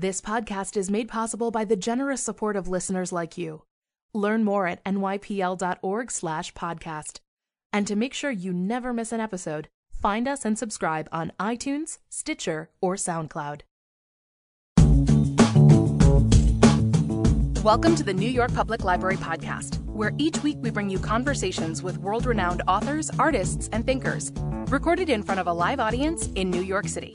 This podcast is made possible by the generous support of listeners like you. Learn more at nypl.org/podcast. And to make sure you never miss an episode, find us and subscribe on iTunes, Stitcher, or SoundCloud. Welcome to the New York Public Library podcast, where each week we bring you conversations with world-renowned authors, artists, and thinkers, recorded in front of a live audience in New York City.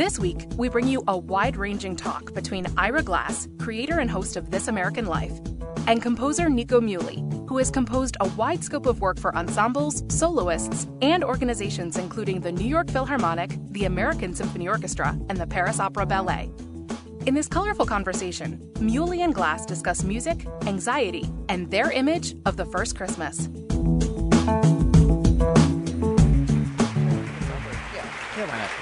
This week, we bring you a wide ranging talk between Ira Glass, creator and host of This American Life, and composer Nico Muhly, who has composed a wide scope of work for ensembles, soloists, and organizations including the New York Philharmonic, the American Symphony Orchestra, and the Paris Opera Ballet. In this colorful conversation, Muhly and Glass discuss music, anxiety, and their image of the first Christmas. Yeah, why not?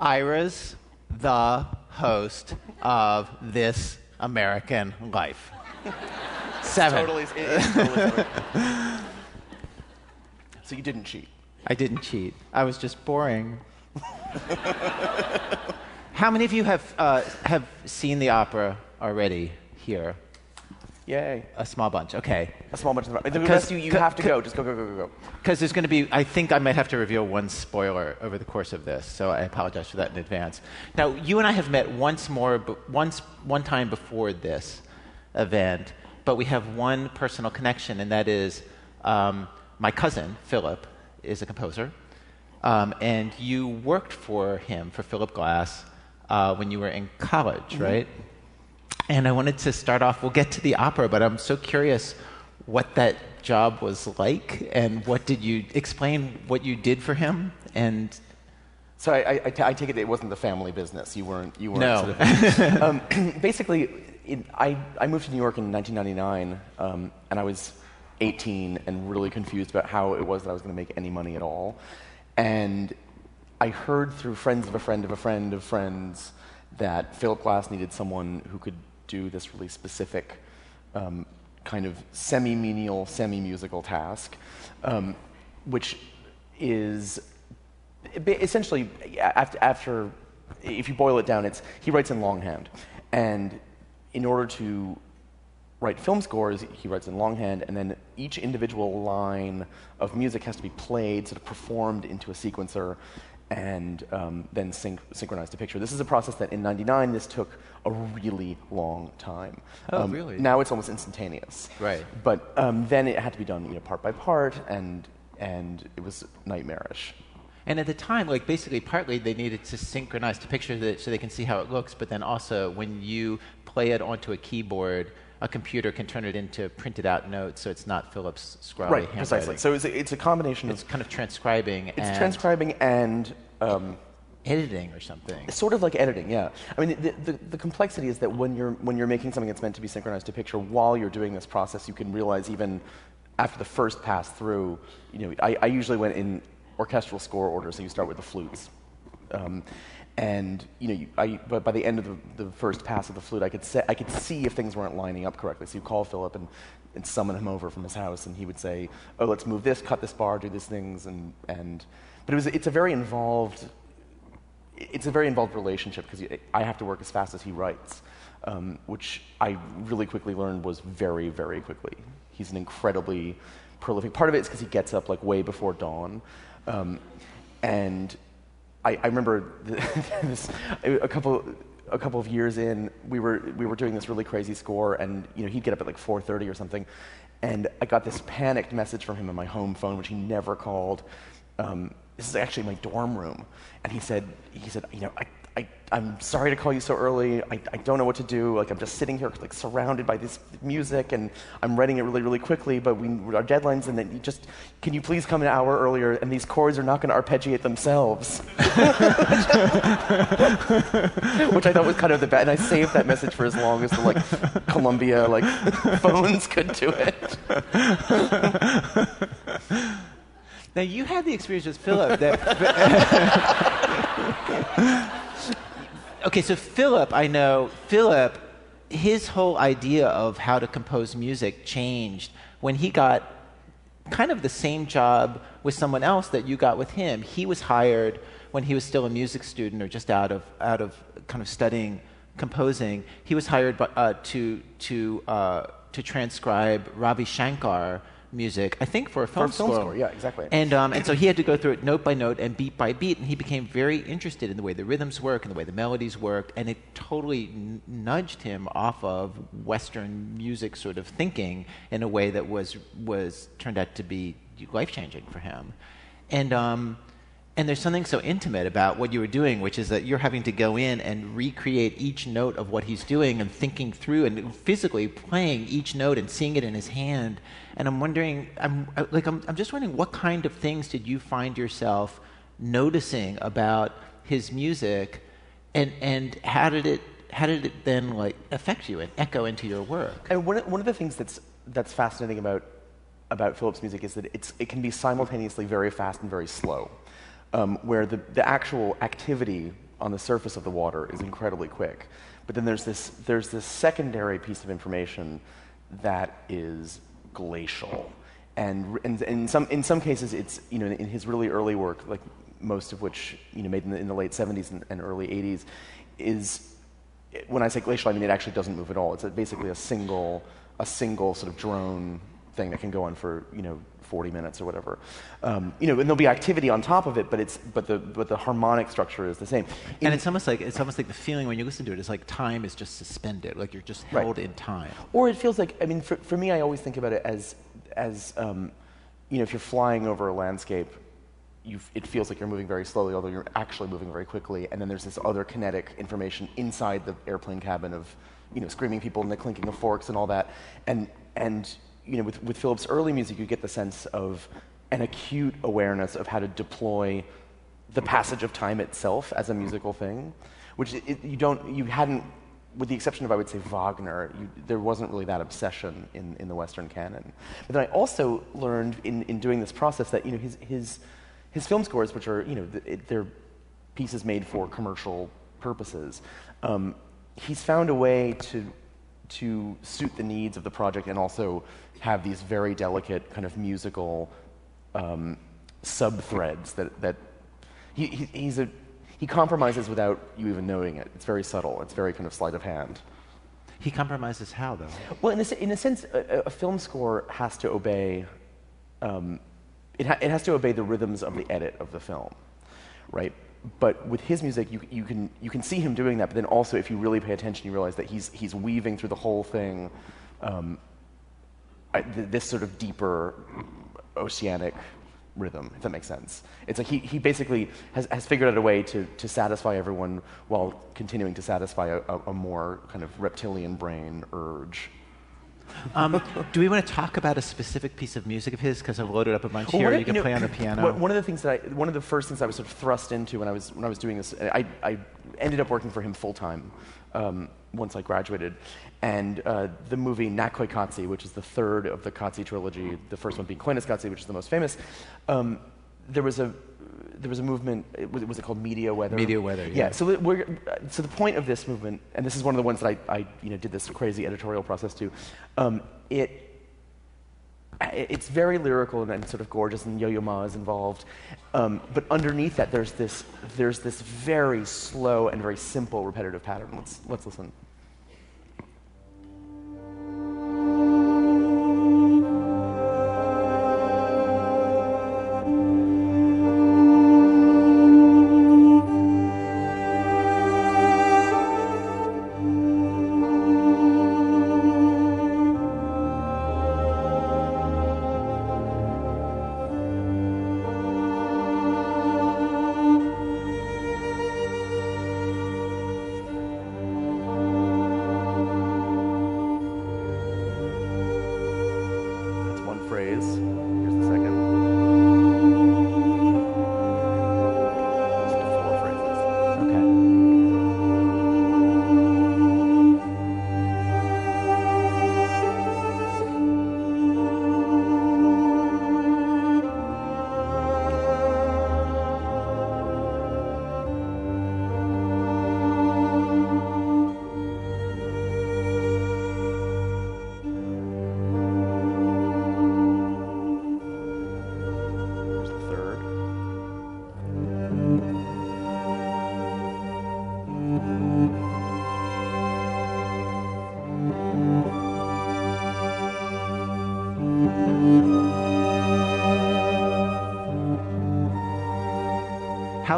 Ira's the host of This American Life. Seven. Totally, it is totally so you didn't cheat. I didn't cheat. I was just boring. How many of you have, uh, have seen the opera already here? Yay. A small bunch. Okay. A small bunch of the Because- rest you, have to go. Just go, go, go, go, go. Because there's going to be, I think I might have to reveal one spoiler over the course of this, so I apologize for that in advance. Now, you and I have met once more, once, one time before this event, but we have one personal connection, and that is um, my cousin, Philip, is a composer, um, and you worked for him, for Philip Glass, uh, when you were in college, right? And I wanted to start off, we'll get to the opera, but I'm so curious what that job was like and what did you explain what you did for him and So I, I, I take it it wasn't the family business. You weren't. You weren't. No. Sort of, um, basically, it, I I moved to New York in 1999, um, and I was 18 and really confused about how it was that I was going to make any money at all. And I heard through friends of a friend of a friend of friends that Philip Glass needed someone who could do this really specific um, kind of semi-menial, semi-musical task, um, which is essentially after, after if you boil it down it's he writes in longhand. And in order to write film scores he writes in longhand and then each individual line of music has to be played sort of performed into a sequencer and um, then synch- synchronized to picture this is a process that in 99 this took a really long time Oh, Um, really? now it's almost instantaneous Right. but um, then it had to be done you know part by part and and it was nightmarish and at the time like basically partly they needed to synchronize to picture it so they can see how it looks but then also when you play it onto a keyboard a computer can turn it into printed out notes so it's not Philip's scrawly right handwriting. precisely so it's a, it's a combination it's of kind of transcribing it's and transcribing and um, editing or something It's sort of like editing, yeah. I mean, the, the, the complexity is that when you're, when you're making something that's meant to be synchronized to picture, while you're doing this process, you can realize even after the first pass through, you know, I, I usually went in orchestral score order, so you start with the flutes. Um, and you know, you, I, but by the end of the, the first pass of the flute, I could, se- I could see if things weren't lining up correctly. So you call Philip and, and summon him over from his house, and he would say, "Oh, let's move this, cut this bar, do these things," and and. But it was, it's a very involved it's a very involved relationship because I have to work as fast as he writes, um, which I really quickly learned was very, very quickly. He's an incredibly prolific. Part of it is because he gets up like way before dawn, um, and I, I remember this, a couple. A couple of years in, we were we were doing this really crazy score, and you know he'd get up at like 4:30 or something, and I got this panicked message from him on my home phone, which he never called. Um, this is actually my dorm room. And he said, he said, you know, I, I, I'm sorry to call you so early. I, I don't know what to do. Like, I'm just sitting here, like, surrounded by this music, and I'm writing it really, really quickly, but we, our deadline's, and then you just, can you please come an hour earlier? And these chords are not going to arpeggiate themselves. Which I thought was kind of the bad. And I saved that message for as long as the, like, Columbia, like, phones could do it. Now you had the experience with Philip. That, okay, so Philip, I know Philip. His whole idea of how to compose music changed when he got kind of the same job with someone else that you got with him. He was hired when he was still a music student or just out of out of kind of studying composing. He was hired by, uh, to to uh, to transcribe Ravi Shankar music, I think for a film, For a film score. score, yeah, exactly. And, um, and so he had to go through it note by note and beat by beat, and he became very interested in the way the rhythms work and the way the melodies worked, and it totally n- nudged him off of Western music sort of thinking in a way that was, was turned out to be life changing for him. And, um, and there's something so intimate about what you were doing, which is that you're having to go in and recreate each note of what he's doing and thinking through and physically playing each note and seeing it in his hand. And I'm wondering, I'm like, I'm, I'm just wondering, what kind of things did you find yourself noticing about his music, and and how did it how did it then like affect you and echo into your work? And one, one of the things that's, that's fascinating about, about Philip's music is that it's, it can be simultaneously very fast and very slow, um, where the, the actual activity on the surface of the water is incredibly quick. But then there's this, there's this secondary piece of information that is glacial. And, and, and in, some, in some cases, it's, you know, in his really early work, like most of which, you know, made in the, in the late 70s and, and early 80s, is when I say glacial, I mean it actually doesn't move at all. It's a, basically a single, a single sort of drone thing that can go on for you know 40 minutes or whatever. Um, you know, and there'll be activity on top of it, but it's but the but the harmonic structure is the same. And it's almost like it's almost like the feeling when you listen to it is like time is just suspended, like you're just Right. held in time. Or it feels like I mean, for, for me, I always think about it as as um, you know, if you're flying over a landscape, you it feels like you're moving very slowly, although you're actually moving very quickly. And then there's this other kinetic information inside the airplane cabin of you know screaming people and the clinking of forks and all that. And and you know, with with Philip's early music, you get the sense of an acute awareness of how to deploy the passage of time itself as a musical thing, which it, you don't, you hadn't, with the exception of I would say Wagner, you, there wasn't really that obsession in, in the Western canon. But then I also learned in, in doing this process that you know his his his film scores, which are you know they're pieces made for commercial purposes, um, he's found a way to to suit the needs of the project and also have these very delicate kind of musical um, sub threads that that he, he, he's a he compromises without you even knowing it. It's very subtle. It's very kind of sleight of hand. He compromises how though? Well, in a, in a sense, a, a film score has to obey. Um, it, ha- it has to obey the rhythms of the edit of the film, right? But with his music, you, you can you can see him doing that. But then also, if you really pay attention, you realize that he's he's weaving through the whole thing. Um, this sort of deeper oceanic rhythm, if that makes sense. It's like he, he basically has, has figured out a way to, to satisfy everyone while continuing to satisfy a, a more kind of reptilian brain urge. Um, do we want to talk about a specific piece of music of his? Because I've loaded up a bunch Well, here. of- You can know, play on the piano. one- One of the things that I, one of the first things I was sort of thrust into when I was when I was doing this, I, I ended up working for him full time um, once I graduated, and uh, the movie Naqoyqatsi, which is the third of the Qatsi trilogy, the first one being Koyaanisqatsi, which is the most famous. Um, there was a there was a movement. it Was, was it called Media Weather? Media Weather, yeah. So we're, so the point of this movement, and this is one of the ones that I, I you know did this crazy editorial process to. Um, it it's very lyrical and, and sort of gorgeous, and Yo-Yo Ma is involved. Um, but underneath that, there's this there's this very slow and very simple repetitive pattern. Let's let's listen.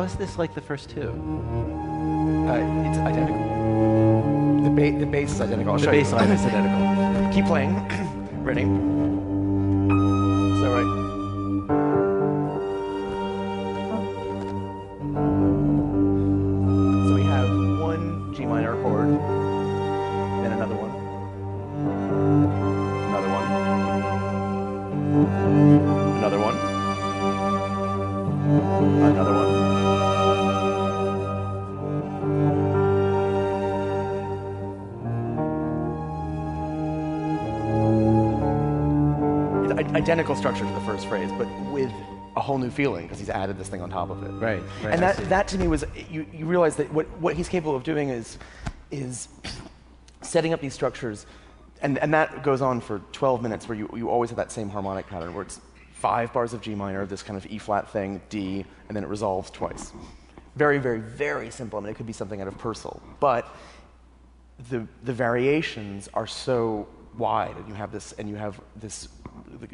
How is this like the first two? Uh, it's identical. The, ba- the bass is identical. I'll The bass line is identical. Keep playing. Ready? Identical structure to the first phrase, but with a whole new feeling because he's added this thing on top of it. Right, right, And that, that to me was you, you realize that what, what he's capable of doing is is setting up these structures, and, and that goes on for 12 minutes where you, you always have that same harmonic pattern where it's five bars of G minor, this kind of E flat thing, D, and then it resolves twice. Very, very, very simple. I mean, it could be something out of Purcell, but the the variations are so wide, and you have this, and you have this.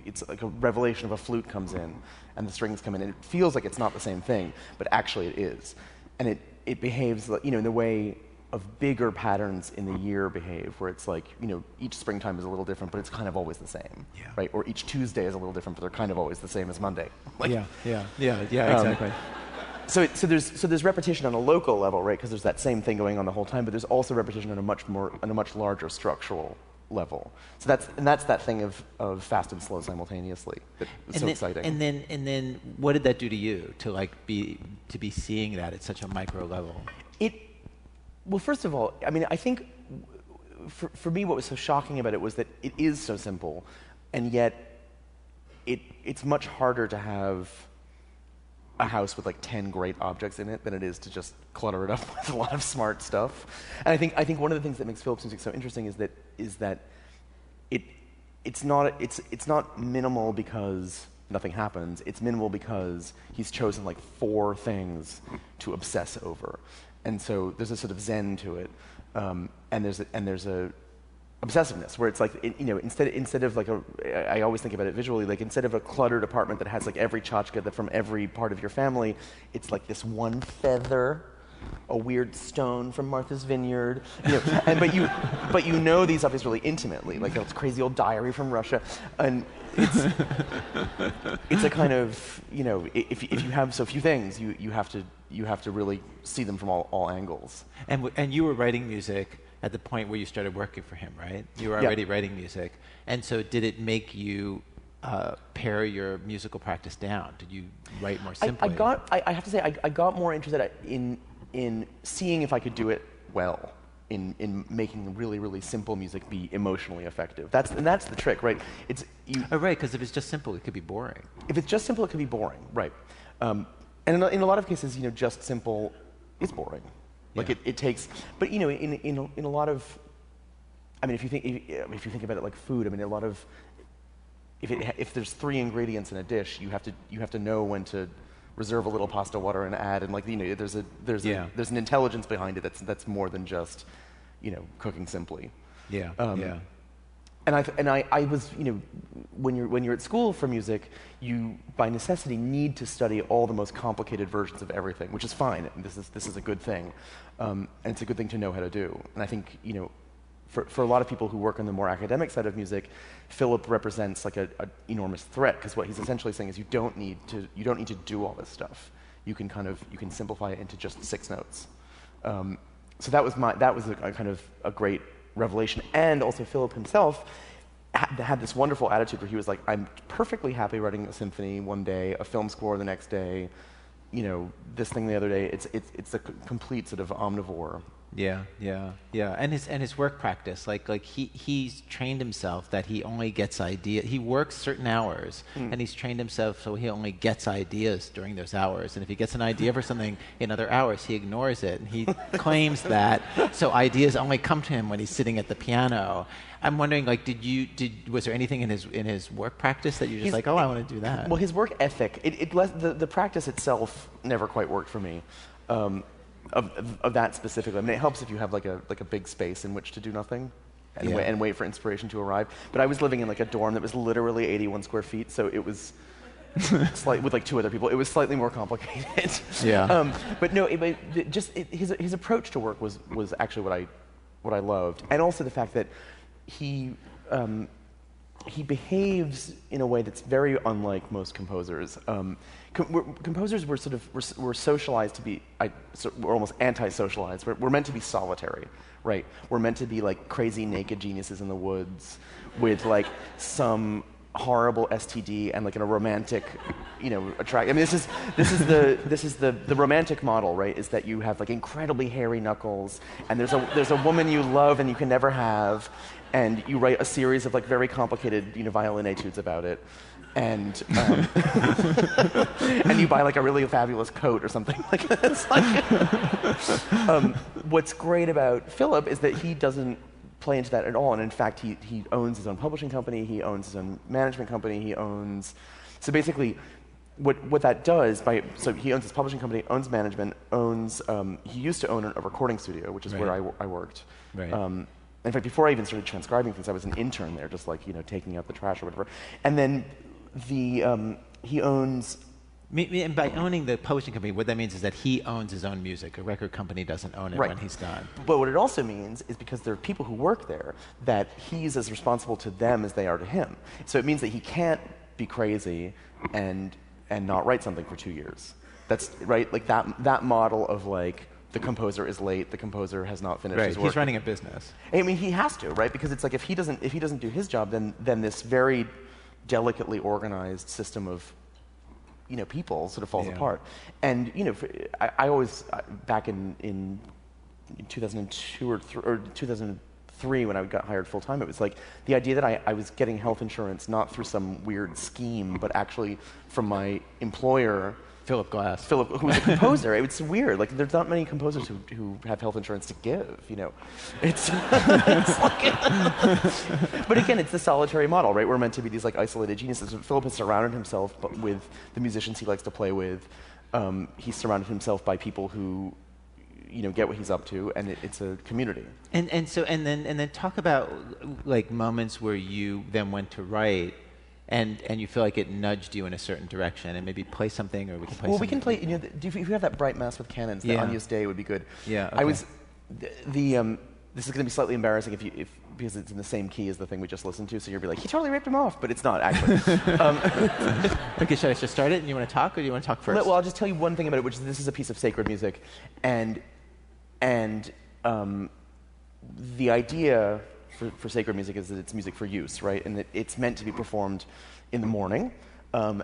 It's like a revelation of a flute comes in, and the strings come in, and it feels like it's not the same thing, but actually it is, and it it behaves, like, you know, in the way of bigger patterns in the year behave, where it's like, you know, each springtime is a little different, but it's kind of always the same, Yeah. right? Or each Tuesday is a little different, but they're kind of always the same as Monday. Like, yeah, yeah, yeah, yeah, Um, exactly. so, it, so there's so there's repetition on a local level, right? Because there's that same thing going on the whole time, but there's also repetition on a much more on a much larger structural level. So that's and that's that thing of, of fast and slow simultaneously. And so then, exciting. And then, and then, what did that do to you to like be to be seeing that at such a micro level? It, well, first of all, I mean, I think for, for me, what was so shocking about it was that it is so simple, and yet it, it's much harder to have a house with like 10 great objects in it than it is to just clutter it up with a lot of smart stuff. And I think, I think one of the things that makes Philip's music so interesting is that, is that it, it's, not, it's, it's not minimal because nothing happens. It's minimal because he's chosen like four things to obsess over. And so there's a sort of zen to it. Um, and there's a, and there's a obsessiveness where it's like you know instead instead of like a I always think about it visually like instead of a cluttered apartment that has like every tchotchke that from every part of your family it's like this one feather a weird stone from Martha's Vineyard you know and but you but you know these objects really intimately like this crazy old diary from Russia and it's it's a kind of you know if, if you have so few things you, you have to you have to really see them from all, all angles. And w- and you were writing music at the point where you started working for him, right? You were already writing music, and so did it make you uh, pare your musical practice down? Did you write more I, simply? I got. I, I have to say, I, I got more interested in in seeing if I could do it well. In, in making really really simple music be emotionally effective. That's and that's the trick, right? It's you. Oh, right, because if it's just simple, it could be boring. If it's just simple, it could be boring, right? Um, and in a, in a lot of cases, you know, just simple is boring. Like Yeah. it, it takes, but you know, in in a, in a lot of, I mean, if you think if, if you think about it like food, I mean, a lot of if it, if there's three ingredients in a dish, you have to you have to know when to reserve a little pasta water and add, and like you know, there's a there's Yeah. a there's an intelligence behind it that's that's more than just you know cooking simply. Yeah, Um, yeah. And I and I, I was you know when you're when you're at school for music, you by necessity need to study all the most complicated versions of everything, which is fine. This is this is a good thing, um, and it's a good thing to know how to do. And I think you know. For, for a lot of people who work on the more academic side of music, Philip represents like a, a enormous threat because what he's essentially saying is you don't need to you don't need to do all this stuff. You can kind of you can simplify it into just six notes. Um, so that was my that was a, a kind of a great revelation. And also Philip himself had, this wonderful attitude where he was like, I'm perfectly happy writing a symphony one day, a film score the next day, you know, this thing the other day. It's it's it's a complete sort of omnivore. Yeah, yeah, yeah. And his and his work practice, like like he he's trained himself that he only gets idea. He works certain hours, and he's trained himself so he only gets ideas during those hours. And if he gets an idea for something in other hours, he ignores it, and he claims that so ideas only come to him when he's sitting at the piano. I'm wondering, like, did you did was there anything in his in his work practice that you're just like, oh, I want to do that? Well, his work ethic, it, it the, the practice itself never quite worked for me. Um, of, of, of that specifically. I mean, it helps if you have like a, like a big space in which to do nothing and, Yeah. wait, and wait for inspiration to arrive. But I was living in like a dorm that was literally 81 square feet, so it was, slight, with like two other people. It was slightly more complicated. Yeah. Um, but no, it, it- just it, his his approach to work was was actually what I what I loved, and also the fact that he. Um, he behaves in a way that's very unlike most composers. Um, com- composers were sort of were, were socialized to be, I, so we're almost anti-socialized. We're, we're meant to be solitary, right? We're meant to be like crazy naked geniuses in the woods with like some horrible STD and like in a romantic, you know, attract. I mean, this is this is the this is the the romantic model, right? Is that you have like incredibly hairy knuckles, and there's a there's a woman you love and you can never have, and you write a series of like very complicated, you know, violin etudes about it. And um, and you buy like a really fabulous coat or something like like um, what's great about Philip is that he doesn't play into that at all. And in fact, he, he owns his own publishing company, he owns his own management company, he owns. So basically, what, what that does, by, so he owns his publishing company, owns management, owns. Um, he used to own a recording studio, which is where I, I worked. Right. Um, in fact, before I even started transcribing things, I was an intern there, just like you know, taking out the trash or whatever. And then the um, he owns And by owning the publishing company, what that means is that he owns his own music. A record company doesn't own it Right. when he's done. But what it also means is because there are people who work there, that he's as responsible to them as they are to him. So it means that he can't be crazy and and not write something for two years. That's right, like that that model of like the composer is late, the composer has not finished Right. his work. He's running a business. I mean, he has to, right? Because it's like if he doesn't if he doesn't do his job, then then this very delicately organized system of you know people sort of falls Yeah. apart. And you know, for, I, I always back in in 2002 or, th- or 2003 when I got hired full time, it was like the idea that I, I was getting health insurance not through some weird scheme, but actually from my employer. Philip Glass. Philip, who was a composer. It's weird. Like, there's not many composers who, who have health insurance to give, you know. It's, it's like, but again, it's the solitary model, right? We're meant to be these like isolated geniuses. Philip has surrounded himself bu- with the musicians he likes to play with. Um, he's surrounded himself by people who, you know, get what he's up to, and it, it's a community. And and so and then and then talk about like moments where you then went to write, and and you feel like it nudged you in a certain direction, and maybe play something, or we can play. well, we something. can play. You know, the, if you have that bright mass with canons, the Yeah. day would be good. Yeah, I was the, the um, this is going to be slightly embarrassing if you if because it's in the same key as the thing we just listened to, so you'll be like, he totally ripped him off, but it's not actually. um, Okay, should I just start it? And you want to talk, or do you want to talk first? well, I'll just tell you one thing about it, which is this is a piece of sacred music, and and um, the idea for, for sacred music is that it's music for use, right? And that it's meant to be performed in the morning. Um,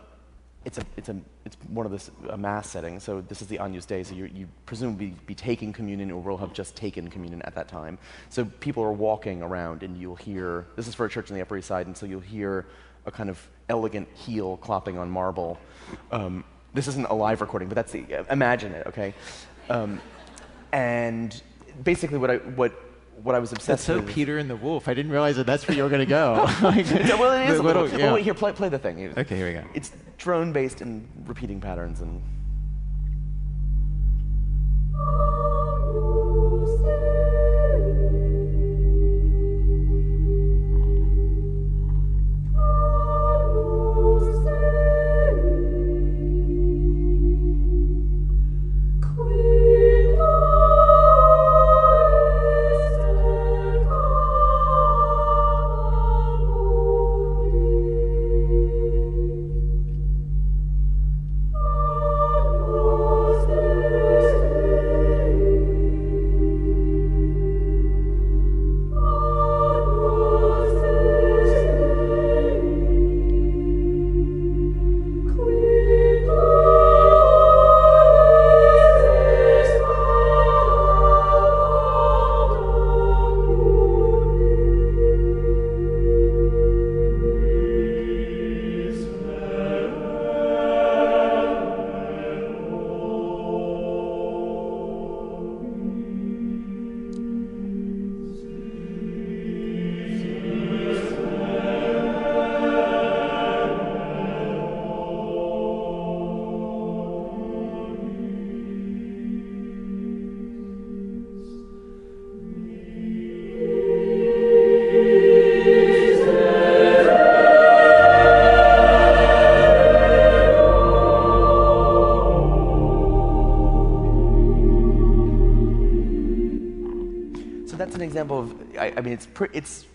it's a it's a it's one of a mass settings, So this is the Agnus Dei, So you you presumably be taking communion or will have just taken communion at that time. So people are walking around and you'll hear this is for a church on the Upper East Side, and so you'll hear a kind of elegant heel clopping on marble. Um, this isn't a live recording, but that's the imagine it, okay? Um, and basically, what I what what I was obsessed That's so with. Peter and the Wolf. I didn't realize that that's where you were going to go. Yeah, well, it is the a little. little- Oh, wait, here, play, play the thing. Okay, here we go. It's drone based and repeating patterns and. I, I mean, it's pre- it's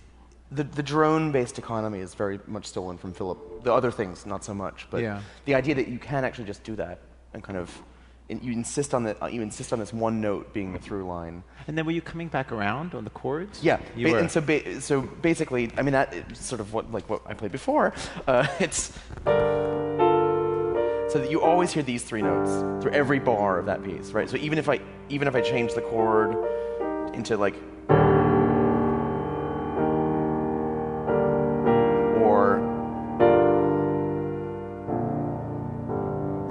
the the drone-based economy is very much stolen from Philip. The other things, not so much. But Yeah. the idea that you can actually just do that and kind of and you insist on that. You insist on this one note being the through line. And then were you coming back around on the chords? Yeah, You ba- were. and so ba- so basically, I mean that sort of what like what I played before. Uh, it's so that you always hear these three notes through every bar of that piece, right? So even if I even if I change the chord into like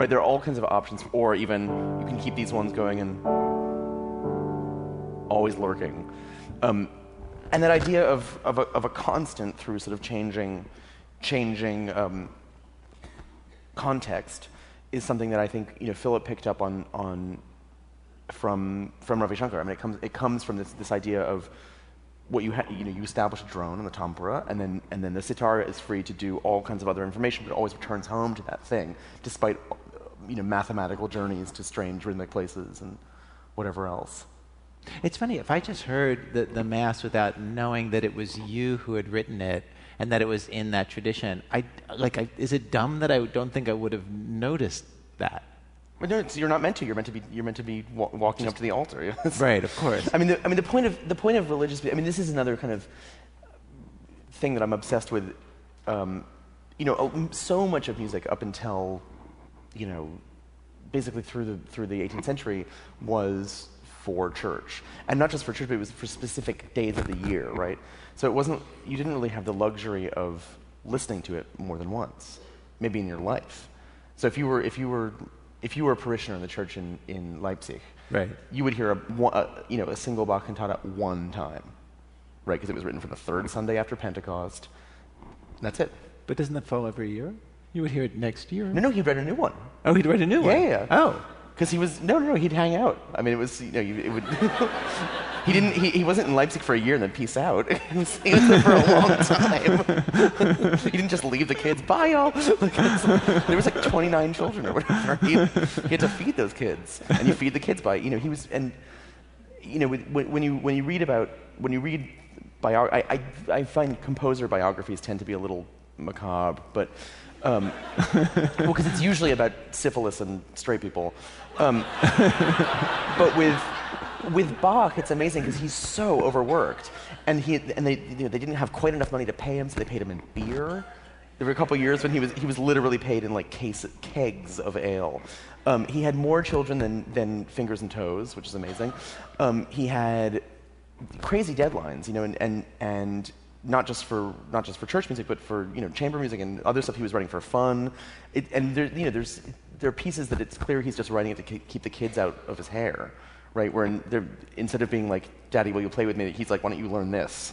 right, there are all kinds of options, or even you can keep these ones going and always lurking. Um, and that idea of, of, a, of a constant through sort of changing, changing um, context is something that I think you know Philip picked up on, on from from Ravi Shankar. I mean, it comes it comes from this, this idea of what you ha- you know you establish a drone on the tampura, and then and then the sitar is free to do all kinds of other information, but always returns home to that thing, despite you know mathematical journeys to strange rhythmic places and whatever else. It's funny, if I just heard the, the Mass without knowing that it was you who had written it and that it was in that tradition, I, like, I, is it dumb that I don't think I would have noticed that? But no, it's, you're not meant to. You're meant to be. You're meant to be wa- walking up to the altar. Right, of course. I mean, the, I mean, the point of the point of religious. I mean, this is another kind of thing that I'm obsessed with. Um, you know, so much of music up until, you know, basically through the through the 18th century was for church, and not just for church, but it was for specific days of the year, right? So it wasn't. You didn't really have the luxury of listening to it more than once, maybe in your life. So if you were if you were if you were a parishioner in the church in, in Leipzig, Right. you would hear a, a you know a single Bach cantata one time, right? Because it was written for the third Sunday after Pentecost. That's it. But doesn't that fall every year? You would hear it next year. No, no, he read a new one. Oh, he'd write a new one? yeah, yeah. Oh. Because he was no, no, no. He'd hang out. I mean, it was you know, you, it would. he didn't. He, he wasn't in Leipzig for a year and then peace out. he, was, he was there for a long time. he didn't just leave the kids. Bye, y'all. Like, there was like 29 children or whatever. He, he had to feed those kids, and you feed the kids by you know he was and you know when, when you when you read about when you read bio, I, I I find composer biographies tend to be a little macabre, but. Um, well, because it's usually about syphilis and straight people. Um, but with with Bach, it's amazing because he's so overworked, and he and they you know, they didn't have quite enough money to pay him, so they paid him in beer. There were a couple years when he was he was literally paid in like case, kegs of ale. Um, he had more children than than fingers and toes, which is amazing. Um, he had crazy deadlines, you know, and and and not just for not just for church music, but for you know chamber music and other stuff he was writing for fun. It, and there, you know, there's there are pieces that it's clear he's just writing it to ke- keep the kids out of his hair, right? Where in, they're- instead of being like, "Daddy, will you play with me?" He's like, "Why don't you learn this?"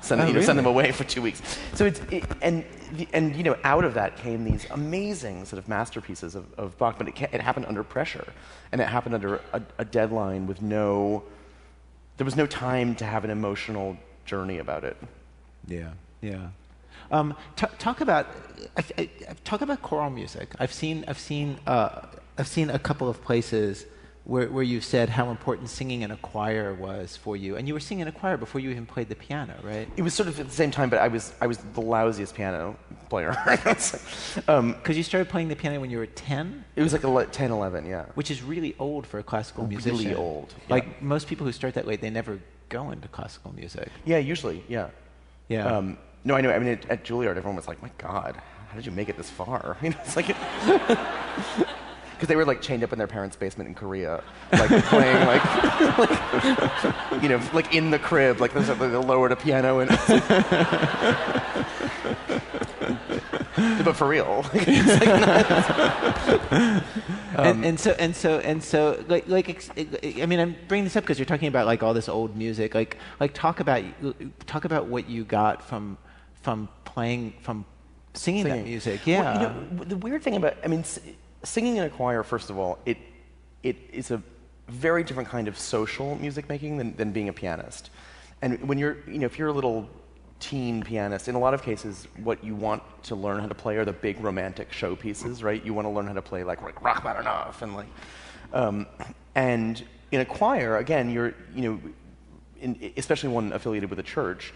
Send, Oh, you know, send them away for two weeks. So it's it, and the, and you know out of that came these amazing sort of masterpieces of, of Bach, but it, ca- it happened under pressure, and it happened under a, a deadline with no there was no time to have an emotional journey about it. Yeah, yeah. Um, talk about I, I, talk about choral music. I've seen I've seen uh, I've seen a couple of places where where you've said how important singing in a choir was for you, and you were singing in a choir before you even played the piano, right? It was sort of at the same time, but I was I was the lousiest piano player. um, Because you started playing the piano when you were ten, it was like ele- 10, 11, yeah. which is really old for a classical Really musician. old, yeah. Like most people who start that late, they never go into classical music. Yeah, usually, yeah. Yeah. Um, no, I know. I mean, at, at Juilliard, everyone was like, "My God, how did you make it this far?" You know, it's like because they were like chained up in their parents' basement in Korea, like playing like, like, you know, like in the crib, like they lowered a piano and. but for real, like not- and, um, and so and so and so like like I mean I'm bringing this up because you're talking about like all this old music like like talk about talk about what you got from from playing from singing, that Singing. music Well, yeah you know, the weird thing about, I mean, singing in a choir, first of all, it, it is a very different kind of social music making than, than being a pianist. And when you're, you know, if you're a little teen pianist, in a lot of cases, what you want to learn how to play are the big romantic show pieces, right? You want to learn how to play like Rachmaninoff and like, um, and in a choir, again, you're, you know, in, especially one affiliated with a church,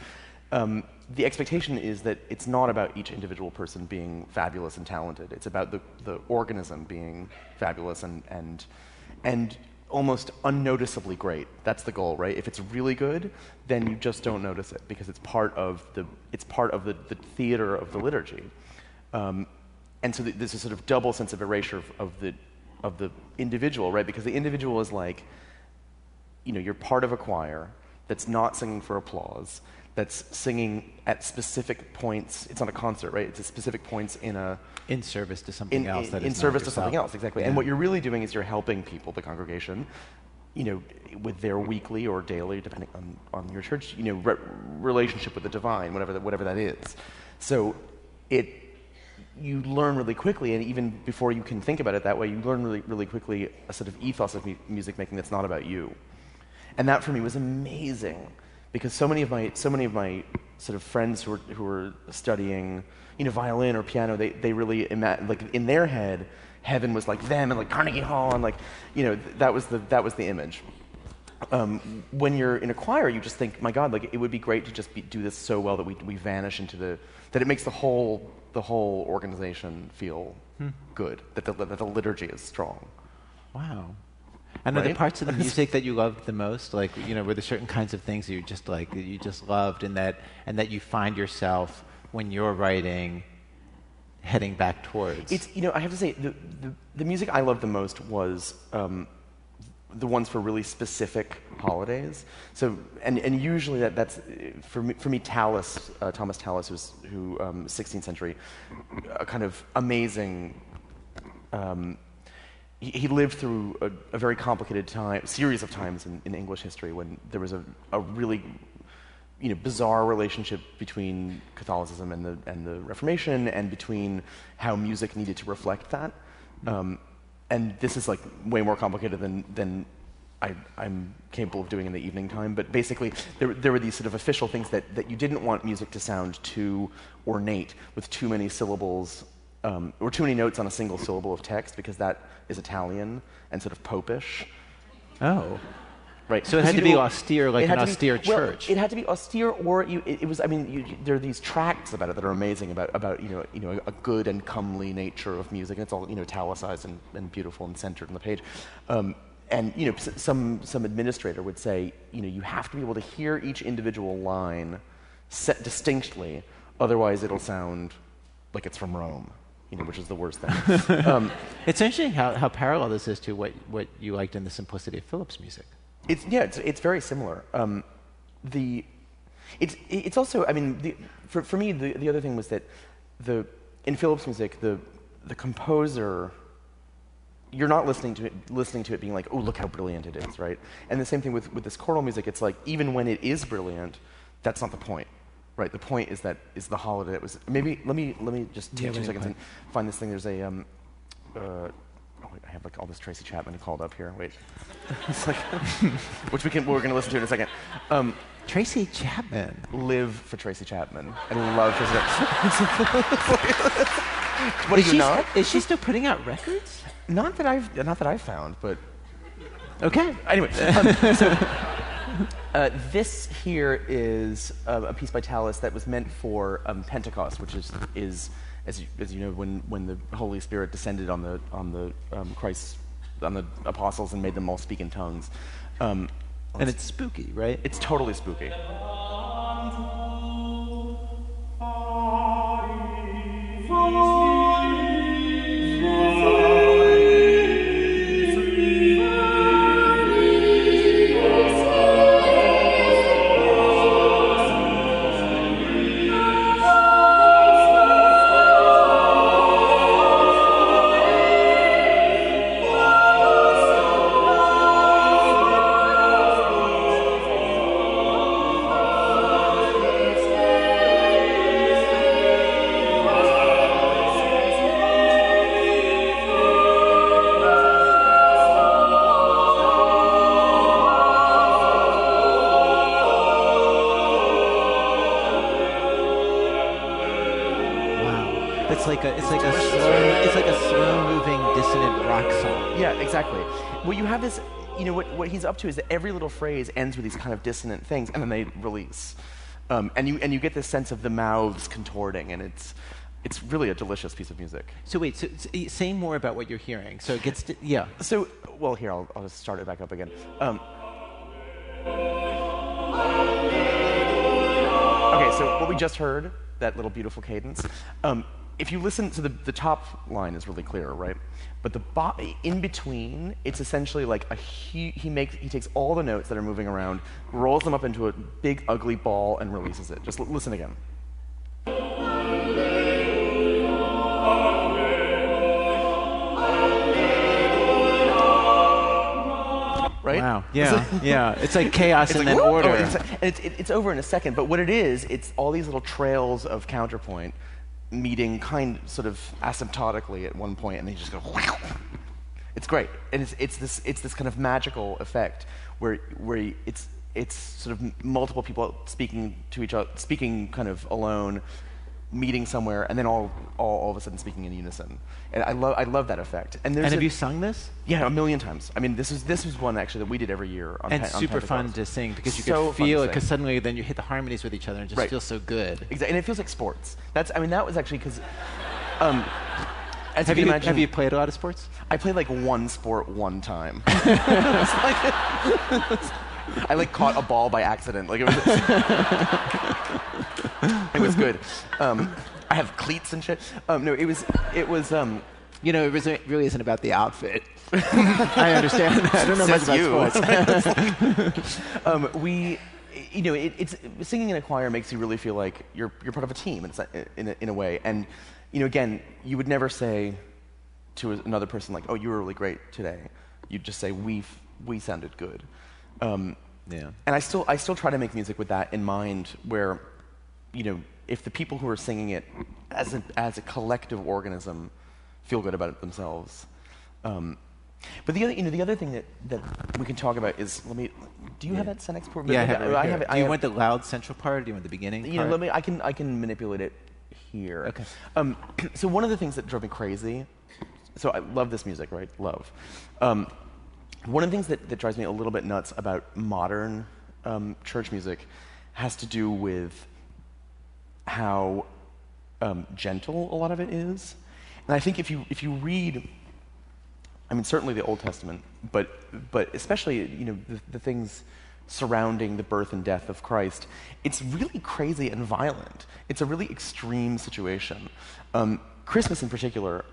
um, the expectation is that it's not about each individual person being fabulous and talented. It's about the, the organism being fabulous and, and, and almost unnoticeably great. That's the goal, right? If it's really good, then you just don't notice it because it's part of the, it's part of the, the theater of the liturgy. Um, and so th- there's a sort of double sense of erasure of, of, the, of the individual, right? Because the individual is like, you know, you're part of a choir that's not singing for applause, that's singing at specific points. It's not a concert, right? It's at specific points in a in service to something in, else. In, that in service to something else, exactly. Yeah. And what you're really doing is you're helping people, the congregation, you know, with their weekly or daily, depending on, on your church, you know, re- relationship with the divine, whatever that, whatever that is. So it you learn really quickly, and even before you can think about it that way, you learn really, really quickly a sort of ethos of mu- music making that's not about you. And that for me was amazing because so many of my, so many of my sort of friends who were, who were studying, you know, violin or piano, they, they really, ima- like in their head, heaven was like them and like Carnegie Hall and like, you know, th- that was the, that was the image. Um, when you're in a choir, you just think, my God, like it would be great to just be, do this so well that we, we vanish into the, that it makes the whole, the whole organization feel good, that the, that the liturgy is strong. Wow. And are there parts of the music that you loved the most? Like, you know, were there certain kinds of things that you just like, that you just loved, and that, and that you find yourself when you're writing, heading back towards? It's you know I have to say the the, the music I loved the most was um, the ones for really specific holidays. So and and usually that that's for me for me Tallis uh, Thomas Tallis who's who um, 16th century a kind of amazing. Um, he, he lived through a, a very complicated time, series of times in, in English history when there was a, a really you know, bizarre relationship between Catholicism and the, and the Reformation and between how music needed to reflect that. Um, and this is like way more complicated than, than I, I'm capable of doing in the evening time. But basically, there, there were these sort of official things that, that you didn't want music to sound too ornate with too many syllables um, or too many notes on a single syllable of text because that is Italian and sort of popish. oh. Right. So it had to be austere, like an to be- austere well, church. it had to be austere, or you, it, it was. I mean, you, there are these tracts about it that are amazing about about you know you know a good and comely nature of music. And it's all you know italicized and, and beautiful and centered on the page. Um, and you know, s- some some administrator would say, you know, you have to be able to hear each individual line set distinctly, otherwise it'll sound like it's from Rome. You know, which is the worst thing. um, It's interesting how, how parallel this is to what, what you liked in the simplicity of Philip's music. It's yeah, it's it's very similar. Um, the it's it's also I mean the, for for me the the other thing was that the in Philip's music the the composer you're not listening to it listening to it being like oh look how brilliant it is right and the same thing with with this choral music it's like even when it is brilliant that's not the point right the point is that is the holiday that was maybe let me let me just take two seconds wait. and find this thing there's a um uh, oh, wait, I have like all this Tracy Chapman called up here. Wait, it's like, which we can we're going to listen to in a second. Um, Tracy Chapman. live for Tracy Chapman. I love Tracy Chapman. what Is do you not? is she still putting out records? Not that I've not that I've found, but Okay. anyway. Um, so uh, this here is uh, a piece by Tallis that was meant for um, Pentecost, which is is as you, as you know when when the Holy Spirit descended on the on the um, Christ on the apostles and made them all speak in tongues. Um, And it's spooky, right? it's totally spooky. Like a it's like a slow it's like a slow moving dissonant rock song. Yeah, exactly. Well, you have this, you know, what, what he's up to is that every little phrase ends with these kind of dissonant things, and then they release. Um, and, you, and you get this sense of the mouths contorting, and it's, it's really a delicious piece of music. So wait, so, so say more about what you're hearing. So it gets to, yeah. So, well, here, I'll, I'll just start it back up again. Um, okay, so what we just heard, that little beautiful cadence, um, if you listen to the, the top line is really clear, right? But the in between, it's essentially like a he, he makes he takes all the notes that are moving around, rolls them up into a big ugly ball, and releases it. Just l- listen again. Right? Wow. Yeah. yeah. It's like chaos It's and like, then order. Oh, it's, and it's, it- it's over in a second. But what it is, it's all these little trails of counterpoint meeting kind sort of asymptotically at one point, and they just go. It's great, and it's, it's this it's this kind of magical effect where where it's it's sort of multiple people speaking to each other, speaking kind of alone, meeting somewhere, and then all all, all of a sudden speaking in unison. And I love I love that effect. And there's and have a- you sung this? yeah, a million times. I mean, this is this is one actually that we did every year on And on super fun to sing because you So can feel it because suddenly then you hit the harmonies with each other and it just Right. feels so good. Exactly, and it feels like sports. That's I mean that was actually because, um, as Have you you, imagine, have you played a lot of sports? I played like one sport one time. I like caught a ball by accident. Like it was, it was good. Um, I have cleats and shit. Um, no, it was it was. Um, You know, it was- it really isn't about the outfit. I understand. I don't know much Says you. about sports. um, we, you know, it, it's singing in a choir makes you really feel like you're you're part of a team in, a- in, a, in a way. And you know, again, you would never say to another person like, "Oh, you were really great today." You'd just say, "We f- we sounded good." Um, Yeah. And I still I still try to make music with that in mind, where, you know, if the people who are singing it as a as a collective organism feel good about it themselves. Um, but the other, you know, the other thing that, that we can talk about is, let me, do you have that Sen export? Yeah, I have it right I have it. Do I you have- want the loud central part or do you want the beginning you know, let me. I can. I can manipulate it here. Okay. Um, so one of the things that drove me crazy. So I love this music, right? Love. Um, one of the things that, that drives me a little bit nuts about modern um, church music has to do with how um, gentle a lot of it is. And I think if you if you read I mean, certainly the Old Testament, but, but especially, you know, the, the things surrounding the birth and death of Christ, it's really crazy and violent. It's a really extreme situation. Um, Christmas in particular,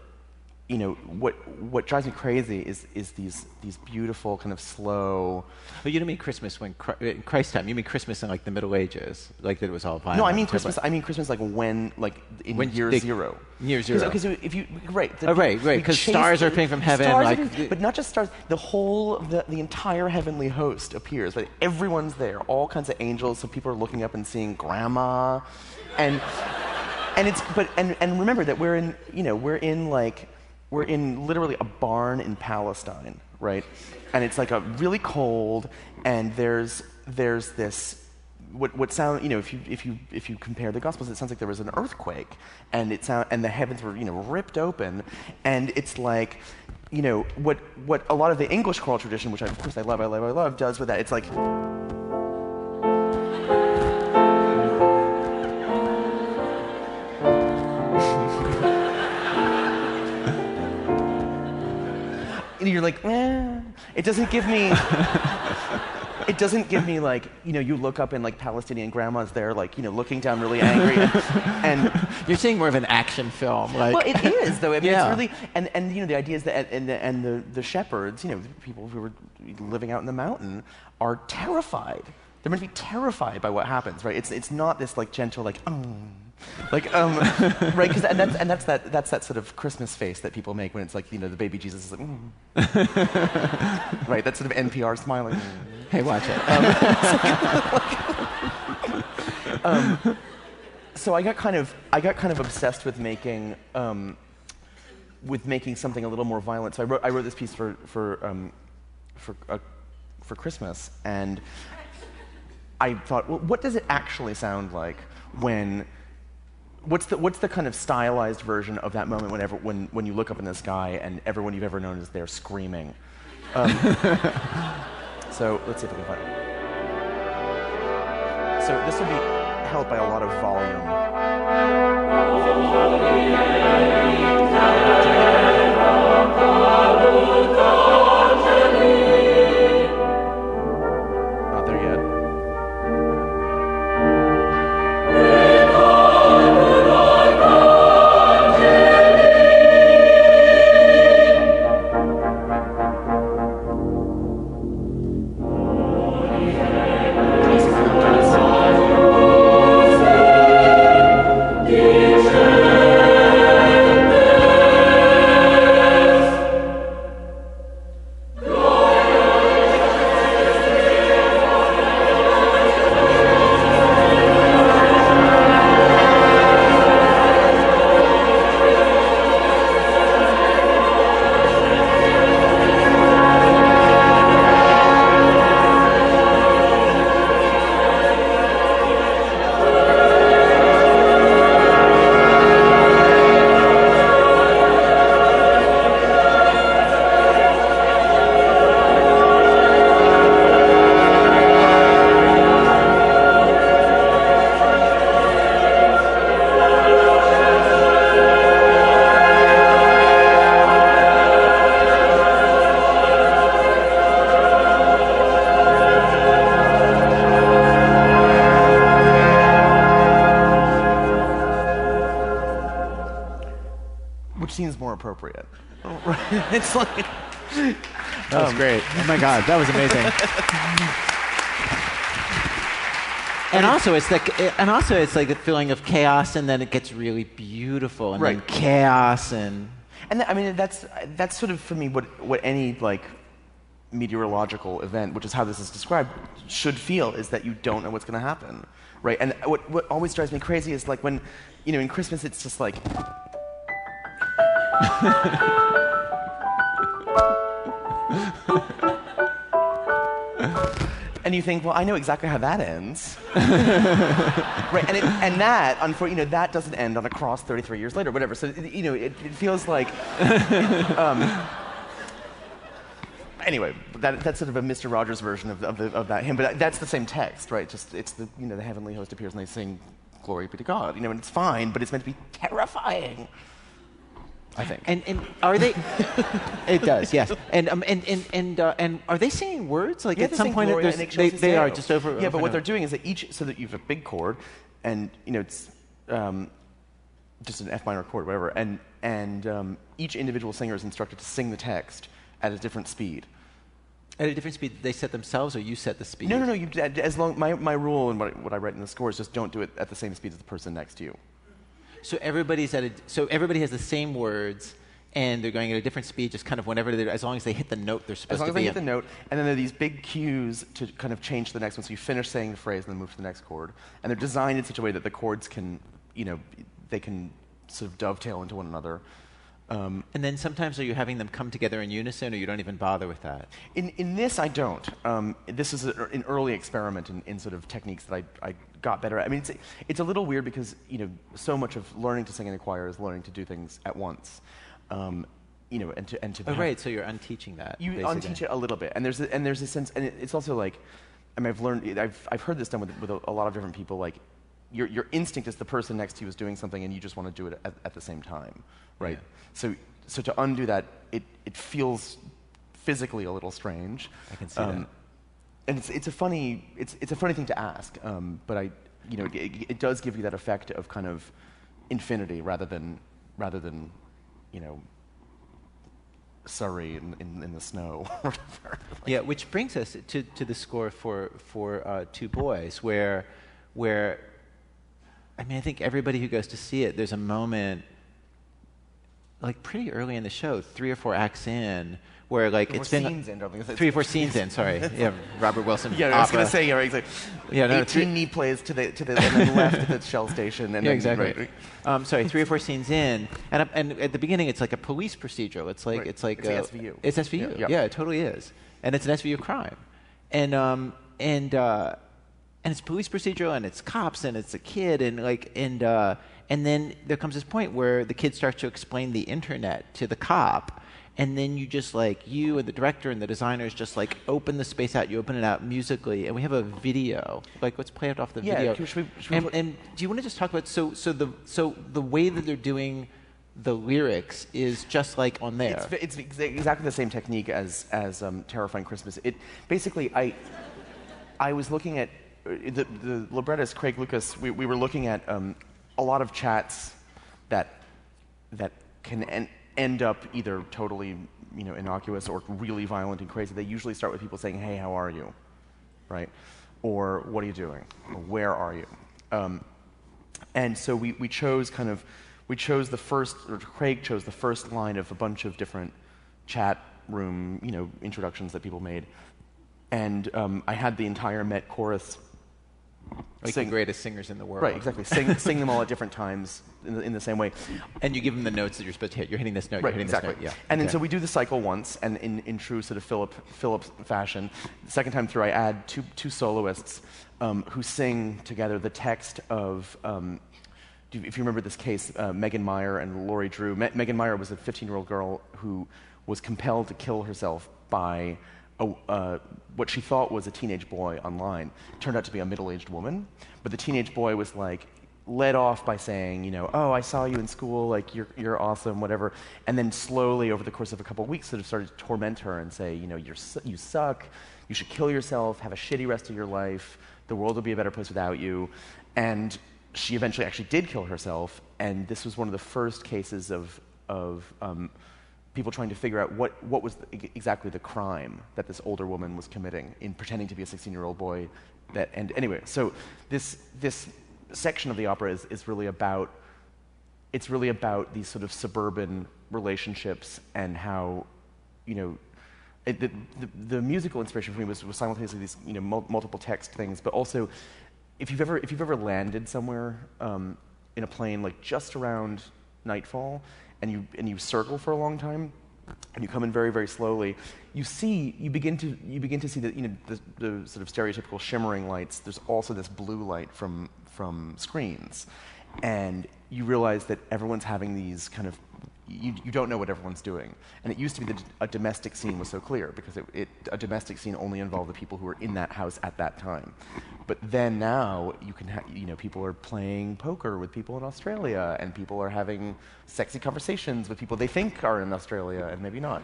you know, what, what drives me crazy is, is these, these beautiful, kind of slow. But you don't mean Christmas when Christ time. You mean Christmas in like the Middle Ages, like that it was all violent. No, I mean Christmas. I mean Christmas, like when, like in When year they- zero. year zero. Because if you right, the- Oh, right, right, we 'cause chase- stars are appearing from heaven, like- but not just stars. The whole, the, the entire heavenly host appears. Like everyone's there. All kinds of angels. So people are looking up and seeing Grandma, and and it's but and and remember that we're in you know we're in like we're in literally a barn in Palestine, right? And it's like a really cold, and there's there's this what what sound you know if you if you if you compare the gospels it sounds like there was an earthquake and it sound and the heavens were you know ripped open and it's like you know what what a lot of the English choral tradition which I, of course I love I love I love does with that it's like and you're like, eh. It doesn't give me. it doesn't give me like you know you look up and like Palestinian grandmas there like you know looking down really angry and, and You're seeing more of an action film. Like, well it is though I mean Yeah. it's really and and you know the idea is that and the, and the the shepherds you know the people who are living out in the mountain are terrified they're meant to be terrified by what happens right it's it's not this like gentle like oh like um right because and that's and that's that that's that sort of Christmas face that people make when it's like you know the baby Jesus is like mm. right that sort of NPR smiling. hey, watch it. so I got kind of I got kind of obsessed with making um, with making something a little more violent. So I wrote I wrote this piece for for um, for uh, for Christmas, and I thought, well, what does it actually sound like when? What's the what's the kind of stylized version of that moment whenever when when you look up in the sky and everyone you've ever known is there screaming? Um, so let's see if we can find it. So this will be held by a lot of volume. Also, it's like, and also, it's like a feeling of chaos, and then it gets really beautiful, and then chaos, and And th- I mean, that's that's sort of for me what what any like meteorological event, which is how this is described, should feel is that you don't know what's going to happen, right? And what what always drives me crazy is like when, you know, in Christmas it's just like. And you think, well, I know exactly how that ends, right? And, it, and that, unfor- you know, that doesn't end on a cross 33 years later, whatever. So, you know, it, it feels like um, anyway, that, that's sort of a Mr. Rogers version of, of, the, of that hymn, but that's the same text, right? Just it's the you know the heavenly host appears and they sing glory be to God, you know, and it's fine, but it's meant to be terrifying. I think. and and are they? it does, yes. And um, and and and uh, and are they singing words like Yeah, at some point? Gloria there's- and Nick they they are just over. Yeah, over but what and they're doing is that each so that you have a big chord, and you know it's um, just an F minor chord, whatever, and and um, each individual singer is instructed to sing the text at a different speed. at a different speed. They set themselves, or you set the speed. No, no, no. You, as long my, my rule and what what I write in the score is just don't do it at the same speed as the person next to you. So everybody's at a, so everybody has the same words, and they're going at a different speed, just kind of whenever they're, as long as they hit the note they're supposed As long to as they be hit the note, and then there are these big cues to kind of change to the next one. So you finish saying the phrase and then move to the next chord. And they're designed in such a way that the chords can, you know, they can sort of dovetail into one another. Um, And then sometimes are you having them come together in unison, or you don't even bother with that? in, in this, I don't. Um, this is a, an early experiment in, in sort of techniques that I, I got better at. I mean, it's, it's a little weird because, you know, so much of learning to sing in a choir is learning to do things at once. Um, you know, and to, and to Oh, right. So you're unteaching that. you basically. unteach it a little bit, and there's a, and there's a sense, and it, it's also like, I mean, I've learned, I've I've heard this done with with a, a lot of different people. Like, your your instinct is the person next to you is doing something, and you just want to do it at, at the same time, right? Yeah. So so to undo that, it it feels physically a little strange. Um, I can see that. And it's it's a funny it's it's a funny thing to ask, um, but I you know it, it does give you that effect of kind of infinity rather than rather than you know Surrey in, in, in the snow or whatever. Yeah, which brings us to, to the score for for uh, Two Boys, where where I mean, I think everybody who goes to see it, there's a moment like pretty early in the show, three or four acts in, where like it's four been scenes in, three or four scenes in. Sorry, yeah, Robert Wilson. Yeah, I was going to say, yeah, right, like Yeah, no, 18 knee plays to the, to the, left at the Shell station. And yeah, then, exactly. right, right. Um, sorry, three or four scenes in, and and at the beginning, it's like a police procedural. It's like Right. it's like It's like SVU. It's SVU. Yeah, Yeah, yeah. it totally is, and it's an SVU crime, and um and uh, and it's police procedural, and it's cops, and it's a kid, and like and uh, and then there comes this point where the kid starts to explain the internet to the cop. and then you just like you and the director and the designers just like open the space out. You open it out musically, and we have a video. Like let's play it off the Yeah, video. should we- should we and, put- and do you want to just talk about so so the so the way that they're doing the lyrics is just like on there. It's, it's exa- exactly the same technique as as um, Terrifying Christmas. It basically I I was looking at the the librettist Craig Lucas. We, we were looking at um, a lot of chats that that can en- end up either totally you know innocuous or really violent and crazy. They usually start with people saying, "Hey, how are you?" right? Or what are you doing? Or where are you? Um, and so we, we chose kind of, we chose the first, or Craig chose the first line of a bunch of different chat room, you know, introductions that people made. And um, I had the entire Met chorus like sing- the greatest singers in the world. Right, exactly. Sing, sing them all at different times in the, in the same way. And you give them the notes that you're supposed to hit. You're hitting this note. Right, you're hitting exactly. this note. Yeah. And then so we do the cycle once, and in, in true sort of Philip Philip fashion, the second time through, I add two two soloists um, who sing together the text of. Um, do you- if you remember this case, uh, Megan Meier and Lori Drew. Me- Megan Meier was a 15-year-old girl who was compelled to kill herself by a, uh, what she thought was a teenage boy online. Turned out to be a middle-aged woman, but the teenage boy was like led off by saying, you know, oh, I saw you in school, like you're you're awesome, whatever, and then slowly over the course of a couple of weeks, sort of started to torment her and say, you know, you're you suck, you should kill yourself, have a shitty rest of your life, the world will be a better place without you, and she eventually actually did kill herself, and this was one of the first cases of of um, people trying to figure out what, what was the, exactly the crime that this older woman was committing in pretending to be a 16 year old boy. That, and anyway, so this, this section of the opera is, is really about it's really about these sort of suburban relationships and how, you know, it, the, the, the musical inspiration for me was, was simultaneously these you know, mul- multiple text things, but also if you've ever, if you've ever landed somewhere um, in a plane like just around nightfall and you, and you circle for a long time, and you come in very, very slowly, you see, you begin to, you begin to see that, you know, the, the sort of stereotypical shimmering lights. There's also this blue light from, from screens. And you realize that everyone's having these kind of, you, you don't know what everyone's doing. And it used to be that a domestic scene was so clear because it, it, a domestic scene only involved the people who were in that house at that time. But then now you can, ha- you know, people are playing poker with people in Australia, and people are having sexy conversations with people they think are in Australia and maybe not.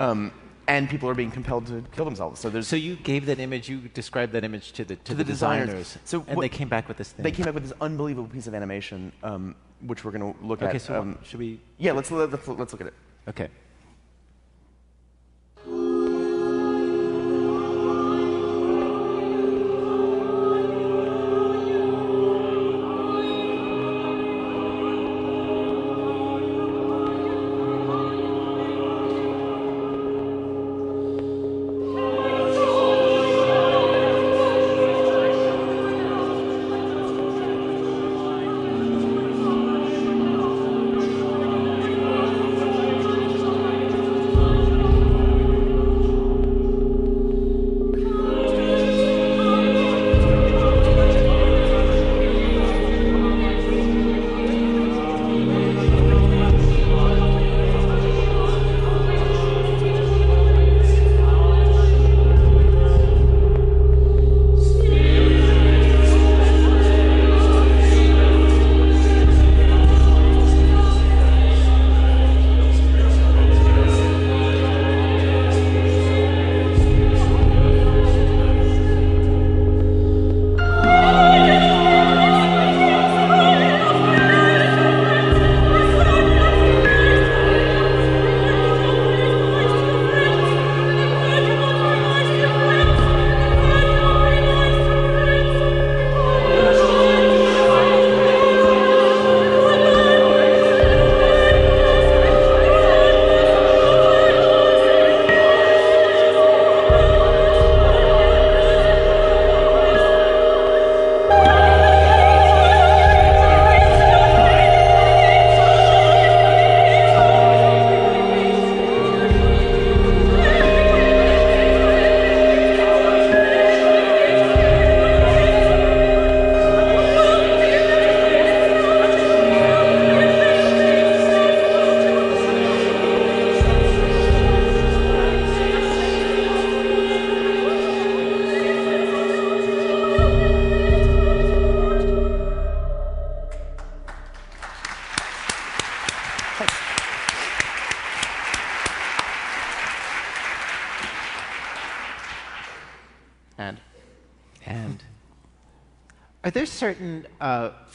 Um, and people are being compelled to kill themselves. So there's So you gave that image. You described that image to the to, To the designers. So and they came back with this thing. they came up with this unbelievable piece of animation, um, which we're going to look Okay, at. Okay, so um, should we? yeah, let's, let's let's look at it. Okay.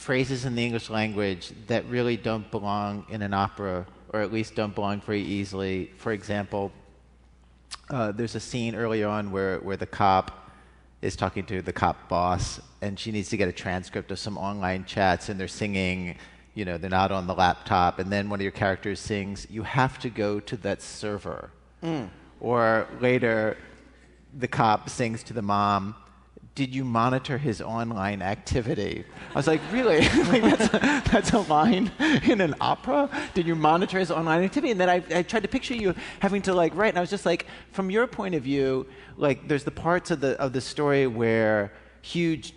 Phrases in the English language that really don't belong in an opera, or at least don't belong very easily? For example, uh, there's a scene early on where, where the cop is talking to the cop boss, and she needs to get a transcript of some online chats, and they're singing, you know, they're not on the laptop, and then one of your characters sings, You have to go to that server. Or later, the cop sings to the mom, Did you monitor his online activity? I was like, Really? like, that's, a, that's a line in an opera? Did you monitor his online activity? And then I, I tried to picture you having to like write, and I was just like, From your point of view, like, there's the parts of the, of the story where huge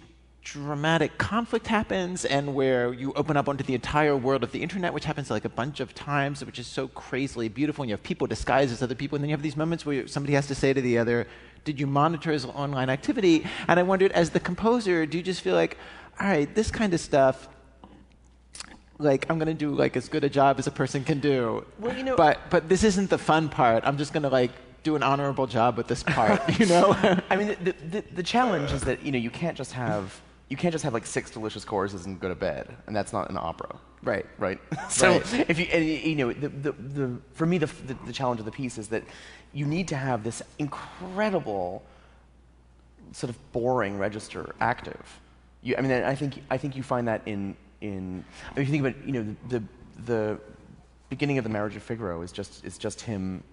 dramatic conflict happens and where you open up onto the entire world of the internet, which happens like a bunch of times, which is so crazily beautiful. And you have people disguised as other people. And then you have these moments where somebody has to say to the other, Did you monitor his online activity? And I wondered, as the composer, do you just feel like, All right, this kind of stuff. Like I'm gonna do like as good a job as a person can do, Well, you know- but but this isn't the fun part. I'm just gonna like do an honorable job with this part, you know? I mean, the, the, the challenge is that you know you can't just have you can't just have like six delicious choruses and go to bed, and that's not an opera. Right. Right. so Right. if you and, you know the, the, the for me the, the the challenge of the piece is that you need to have this incredible sort of boring register active. You, I mean, I think I think you find that in in if you think about you know the the, the beginning of the Marriage of Figaro is just is just him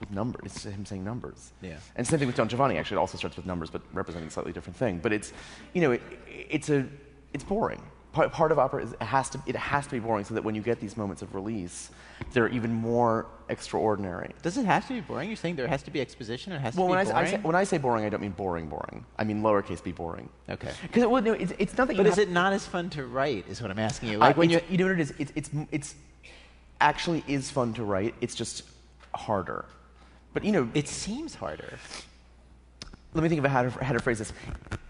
with numbers. It's him saying numbers. Yeah. And same thing with Don Giovanni. Actually, it also starts with numbers, but representing a slightly different thing. But it's you know it, it's a it's boring. Part, part of opera is it has to it has to be boring so that when you get these moments of release, they're even more extraordinary. Does it have to be boring? You're saying there has to be exposition? It has Well, to when I, be s- boring? I say, when I say boring, I don't mean boring, boring. I mean lowercase b boring. Okay. Because well, no, it's, it's not that But is it not as fun to write? Is what I'm asking you. Like when you you know what it is? It's, it's, it's actually is fun to write. It's just harder. But you know, it seems harder. let me think of how to, how to phrase this.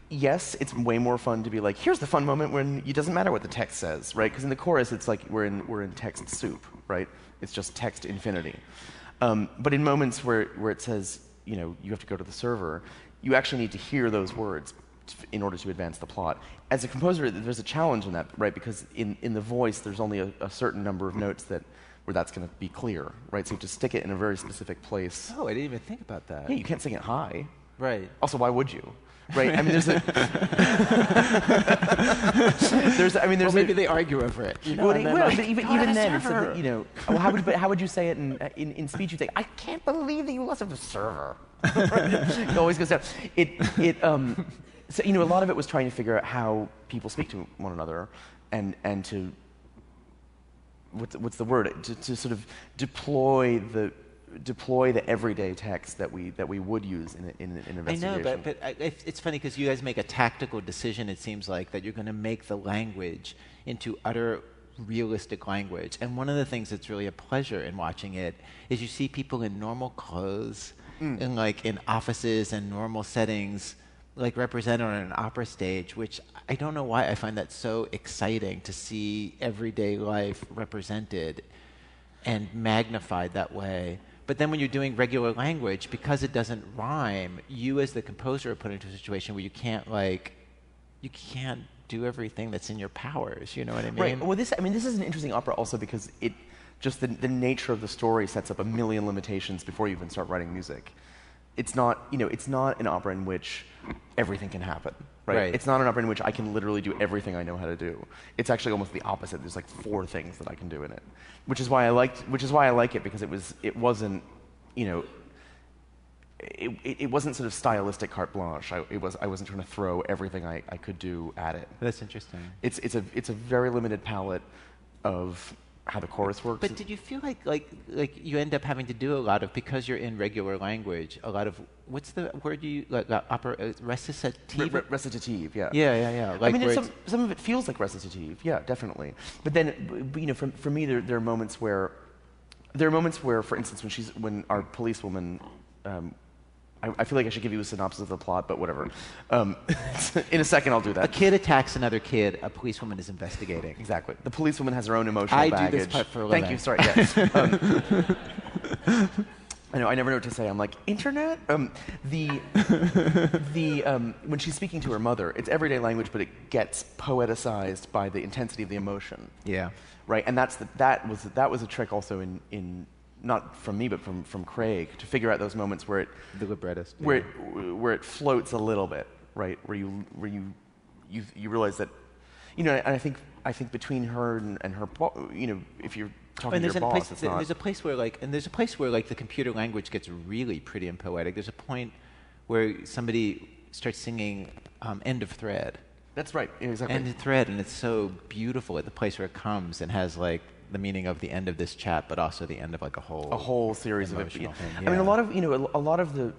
Yes, it's way more fun to be like, here's the fun moment when it doesn't matter what the text says, right? Because in the chorus, it's like we're in, we're in text soup, right? It's just text infinity. Um, but in moments where, where it says, you know, you have to go to the server, you actually need to hear those words in order to advance the plot. As a composer, there's a challenge in that, right? Because in, in the voice, there's only a, a certain number of notes that where that's going to be clear, right? So you have to stick it in a very specific place. Oh, I didn't even think about that. Yeah, you can't sing it high. Right. Also, why would you? Right? I mean, there's a. there's, I mean, there's Well, maybe a, they argue over it. You know, well, and then well, like, but even, "Go even then, it's server." something, you know, well, how would, but how would you say it in, uh, in, in speech? You'd say, I can't believe that you lost a server. it always goes down. It, it, um, so, you know, a lot of it was trying to figure out how people speak to one another and, and to, what's, what's the word? To, to sort of deploy the, deploy the everyday text that we, that we would use in, in an I investigation. know, but, but I, it's- funny because you guys make a tactical decision, it seems like, that you're going to make the language into utter realistic language. And one of the things that's really a pleasure in watching it is you see people in normal clothes, mm. in like in offices and normal settings, like represented on an opera stage, which I don't know why I find that so exciting to see everyday life represented and magnified that way. But then when you're doing regular language, because it doesn't rhyme, you as the composer are put into a situation where you can't like, you can't do everything that's in your powers. You know what I mean? Right. Well, this I mean, this is an interesting opera also because it just the, the nature of the story sets up a million limitations before you even start writing music. It's not you know it's not an opera in which everything can happen. Right? Right. It's not an opera in which I can literally do everything I know how to do. It's actually almost the opposite. There's like four things that I can do in it, which is why I liked which is why I like it because it was it wasn't you know it, it, it wasn't sort of stylistic carte blanche. I, it was, I wasn't trying to throw everything I, I could do at it. that's interesting. It's, it's, a, it's a very limited palette of how the chorus works. But did you feel like like like you end up having to do a lot of because you're in regular language, a lot of what's the word you like uh, opera uh, recitative? Re- re- recitative, yeah. yeah, yeah, yeah. I mean, some, some of it feels like recitative, yeah, definitely. But then, you know, for, for me, there, there are moments where, there are moments where, for instance, when she's, when our policewoman, um, I, I feel like I should give you a synopsis of the plot, but whatever. Um, in a second, I'll do that. a kid attacks another kid, a policewoman is investigating. Exactly. The policewoman has her own emotional I do baggage. this part for a Thank living. you. Sorry. Yes. um, I know. I never know what to say. I'm like internet. Um, the the um, when she's speaking to her mother, it's everyday language, but it gets poeticized by the intensity of the emotion. Yeah. Right. And that's the, that was that was a trick also in in not from me, but from from Craig to figure out those moments where it The librettist. where it, where it floats a little bit, right? Where you where you you you realize that, you know. And I think I think between her and, and her, you know, if you're talking and to your boss, place, it's th- not. there's a place where like, and there's a place where like the computer language gets really pretty and poetic. There's a point where somebody starts singing um, "End of Thread," that's right. Exactly. "End of Thread," and it's so beautiful at the place where it comes and has like the meaning of the end of this chat, but also the end of like a whole a whole series of thing, I mean, a lot of you know, a, a lot of the,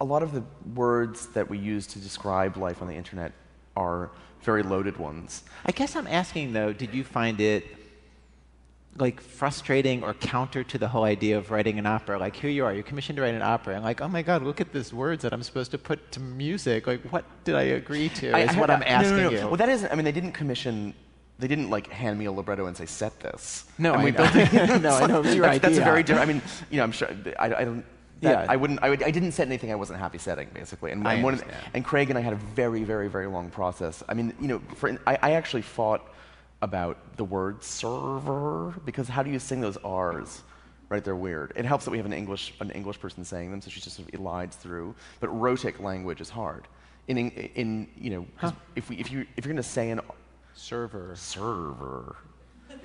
a lot of the words that we use to describe life on the internet are very loaded ones. I guess I'm asking though, did you find it like frustrating or counter to the whole idea of writing an opera? Like here you are, you're commissioned to write an opera, and like, oh my god, look at these words that I'm supposed to put to music. Like, what did I agree to? I- is I- what I'm no, asking no, no. you. Well, that isn't. I mean, they didn't commission. They didn't like hand me a libretto and say set this. No, and I we know. built it. No, I know, it was your that's, that's a very different. I mean, you know, I'm sure. I, I don't. Yeah. I wouldn't. I, would, I didn't set anything I wasn't happy setting, basically. And, I and the- and Craig and I had a very, very, very long process. I mean, you know, for, I, I actually fought about the word server because how do you sing those R's? Right, they're weird. It helps that we have an English an English person saying them, so she just sort of elides through. But rhotic language is hard. In in, in you know, 'cause if we if you if you're going to say an Server. server,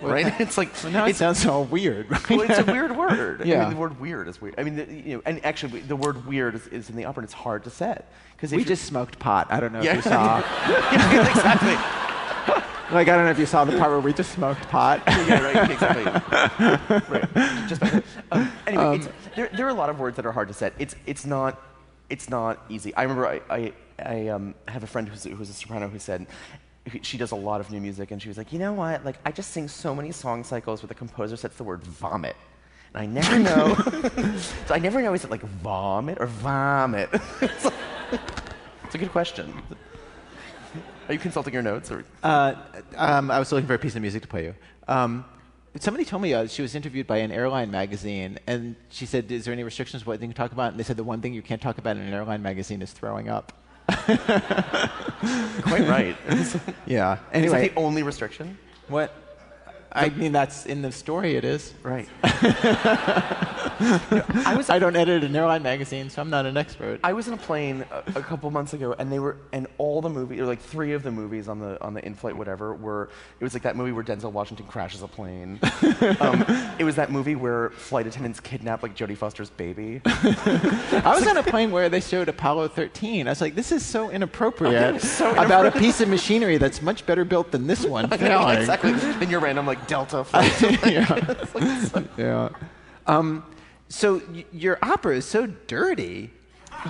right? It's like Well, now it sounds all weird. Right? well, it's a weird word. I Yeah. mean, the word weird is weird. I mean, the, you know, and actually, the word weird is, is in the opera, and it's hard to set because we just smoked pot. I don't know Yeah. if you saw. yeah, exactly. like, I don't know if you saw the part where we just smoked pot. yeah, right, exactly. right. Just um, anyway, it's, there, there are a lot of words that are hard to set. It's, it's, not, it's not easy. I remember I, I, I um, have a friend who's, who's a soprano who said she does a lot of new music, and she was like, you know what? Like, I just sing so many song cycles where the composer sets the word vomit. And I never know. so I never know is it like vomit or vomit? it's, like- it's a good question. Are you consulting your notes? Or? Uh, um, I was looking for a piece of music to play you. Um, somebody told me uh, she was interviewed by an airline magazine, and she said, "Is there any restrictions what you can talk about?" And they said the one thing you can't talk about in an airline magazine is throwing up. Quite right. Is Yeah. that Anyway, the only restriction? what? I mean, that's in the story. It is. Right. I was. I don't edit an airline magazine, so I'm not an expert. I was in a plane a, a couple months ago, and they were, and all the movies, or like three of the movies on the on the in-flight whatever, were. It was like that movie where Denzel Washington crashes a plane. um, it was that movie where flight attendants kidnap like Jodie Foster's baby. I was on a plane where they showed Apollo 13. I was like, this is so inappropriate So about a piece of machinery that's much better built than this one failing. exactly. Then your random like Delta flight. yeah. yeah. Um, so y- your opera is so dirty.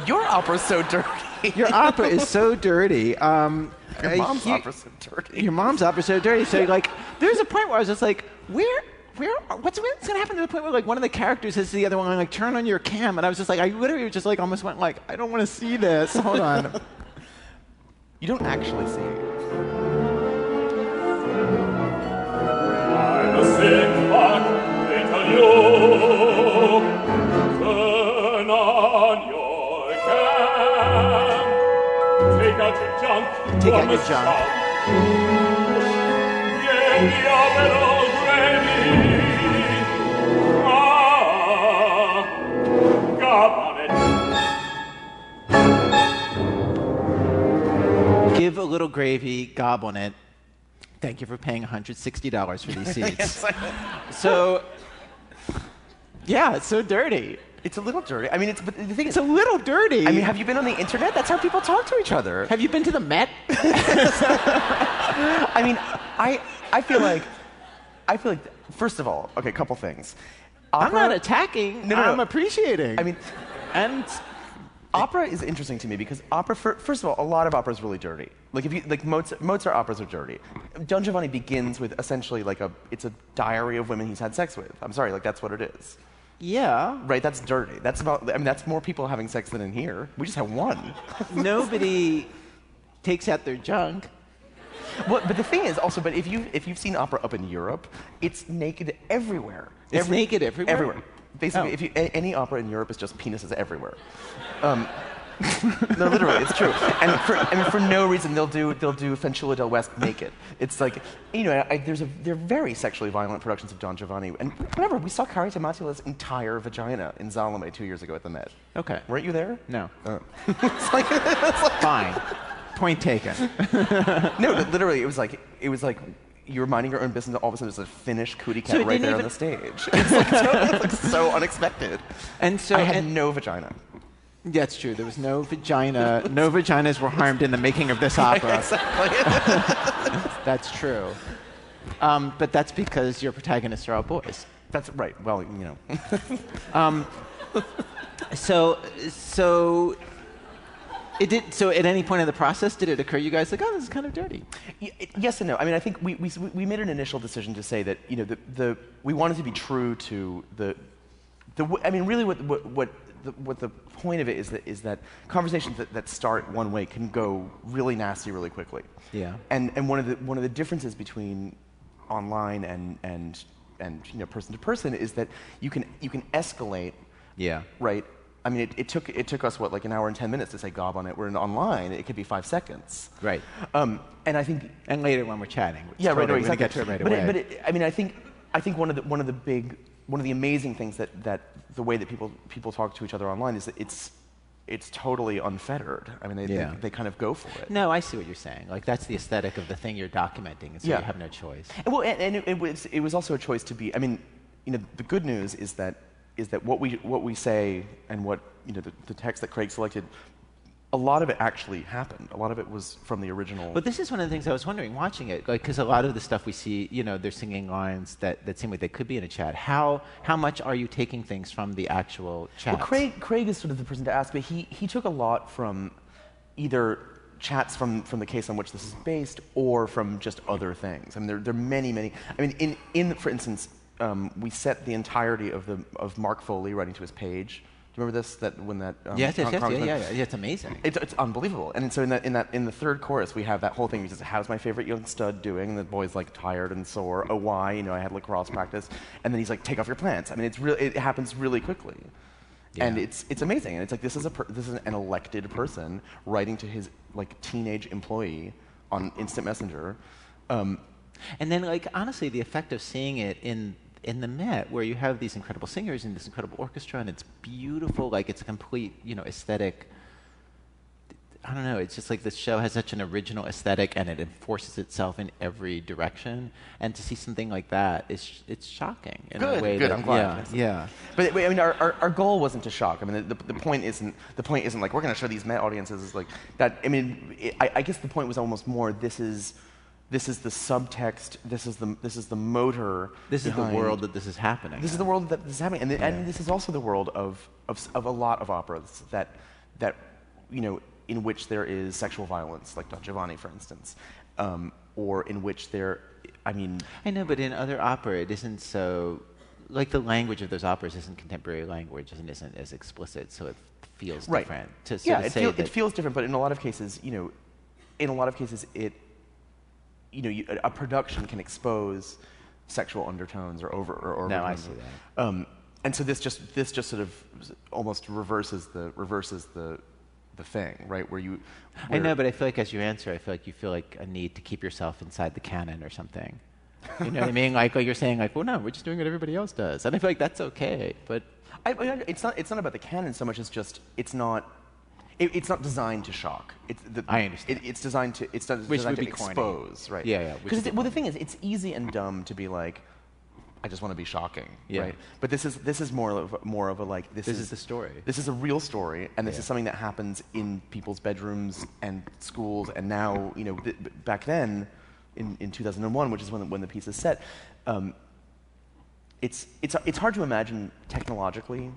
your opera's so dirty. Your opera is so dirty. Um, Your I mom's hear- opera's so dirty. Your mom's opera is so dirty. So like, there's a point where I was just like, where? Where, what's, what's gonna happen to the point where like one of the characters says to the other one like turn on your cam and I was just like I literally just like almost went like I don't want to see this hold on You don't actually see. I'm give a little gravy gob on it thank you for paying $160 for these seats so yeah it's so dirty It's a little dirty. I mean, it's but the thing it's is. a little dirty I mean, have you been on the internet? That's how people talk to each other. have you been to the met I mean, I I feel like I feel like first of all, okay, a couple things. i'm not attacking No, no, no. i'm appreciating I mean, and opera is interesting to me because opera. fir- First of all, a lot of opera is really dirty. Like if you like Mozart, Mozart operas are dirty. Don Giovanni begins with essentially like a it's a diary of women he's had sex with. I'm sorry, like that's what it is. yeah Right? That's dirty. That's about. I mean, that's more people having sex than in here. We just have one. nobody takes out their junk Well, but the thing is also, but if you if you've seen opera up in Europe, it's naked everywhere. It's naked everywhere? Everywhere. Basically, Oh. if you, a, any opera in Europe is just penises everywhere. Um, no, literally, it's true. And for, mean, for no reason, they'll do they'll do Fanciulla del West naked. It's like, you know, I, there's a they're very sexually violent productions of Don Giovanni. And remember, we saw Karita Mattila's entire vagina in Salome two years ago at the Met. Okay. Weren't you there? No. it's like, it's like Fine. Point taken. no, but literally, it was like it was like you were minding your own business. and All of a sudden, there's a Finnish cootie cat So right there on the stage. It's like, so, it's like so unexpected. And so I had and- no vagina. Yeah, it's true. There was no vagina. No vaginas were harmed in the making of this opera. exactly. That's true. Um, but that's because your protagonists are all boys. That's right. Well, you know. So, so it did. So, at any point in the process, did it occur to you guys like, oh, this is kind of dirty? Yes and no. I mean, I think we, we, we made an initial decision to say that you know the, the we wanted to be true to the the. I mean, really, what what what the, what the point of it is that is that conversations that, that start one way can go really nasty really quickly. Yeah. And and one of the one of the differences between online and and and you know person to person is that you can you can escalate Yeah. right? I mean, it, it took it took us what like an hour and ten minutes to say gob on it. We're in online; it could be five seconds. Right. Um, and I think And later when we're chatting, yeah, right, totally, right, we're exactly. get to it right but away. It, but it, I mean, I think I think one of the one of the big one of the amazing things that that the way that people people talk to each other online is that it's it's totally unfettered. I mean, they Yeah. they, they kind of go for it. no, I see what you're saying. Like that's the aesthetic of the thing you're documenting, and so Yeah. you have no choice. And, well, and, and it, it was it was also a choice to be. I mean, you know, the good news is that is that what we what we say and what you know the, the text that Craig selected, a lot of it actually happened. A lot of it was from the original. But this is one of the things I was wondering watching it, like because a lot of the stuff we see, you know, they're singing lines that, that seem like they could be in a chat. How how much are you taking things from the actual chat? Well, Craig, Craig is sort of the person to ask, but he, he took a lot from either chats from, from the case on which this is based or from just other things. I mean, there, there are many, many. I mean, in, in for instance, um, we set the entirety of, the, of Mark Foley writing to his page. Do you remember this? That when that um, Yes, yes, yes, yeah, yeah, yeah, yeah, It's amazing. It's, it's unbelievable. And so in that, in that in the third chorus, we have that whole thing. He says, "How's my favorite young stud doing?" And the boy's like tired and sore. Oh, why? You know, I had lacrosse practice. And then he's like, "Take off your pants." I mean, it's really it happens really quickly. And it's it's amazing. And it's like this is a per- this is an elected person writing to his like teenage employee on instant messenger. Um, And then, like, honestly, the effect of seeing it in in the Met, where you have these incredible singers and this incredible orchestra, and it's beautiful, like it's a complete, you know, aesthetic. I don't know. It's just like this show has such an original aesthetic, and it enforces itself in every direction. And to see something like that is it's shocking in Good, a way good, that I'm glad. yeah, yeah. But I mean, our, our, our goal wasn't to shock. I mean, the, the point isn't the point isn't like we're going to show these Met audiences is like that. I mean, it, I, I guess the point was almost more this is this is the subtext. This is the this is the motor. This is the world that this is happening. This is the world that this is happening, and, the, and this is also the world of, of of a lot of operas that that you know in which there is sexual violence, like Don Giovanni, for instance, um, or in which there. I mean, I know, but in other opera, it isn't so. Like the language of those operas isn't contemporary language and isn't as explicit, so it feels right. different. To sort yeah, of it, say feel, it feels different, but in a lot of cases, you know, in a lot of cases, it, you know, you, a, production can expose sexual undertones or over or, or No, I see that. Um, and so this just this just sort of almost reverses the reverses the the thing, right? Where you, I know, but I feel like as you answer, I feel like you feel like a need to keep yourself inside the canon or something. You know what I mean? Like, like you're saying, like, well, no, we're just doing what everybody else does, and I feel like that's okay. But I, I, it's not it's not about the canon so much as just it's not. It, it's not designed to shock. It's the, I understand. It, it's designed to. It's not Which designed would to be corny. expose, right? Yeah, yeah, Because well, the thing is, it's easy and dumb to be like, I just want to be shocking, Yeah. right? But this is this is more of more of a like this, This is the story. This is a real story, and this Yeah. is something that happens in people's bedrooms and schools, and now you know th- back then, in, in 2001, which is when the, when the piece is set. Um, it's, it's, it's hard to imagine technologically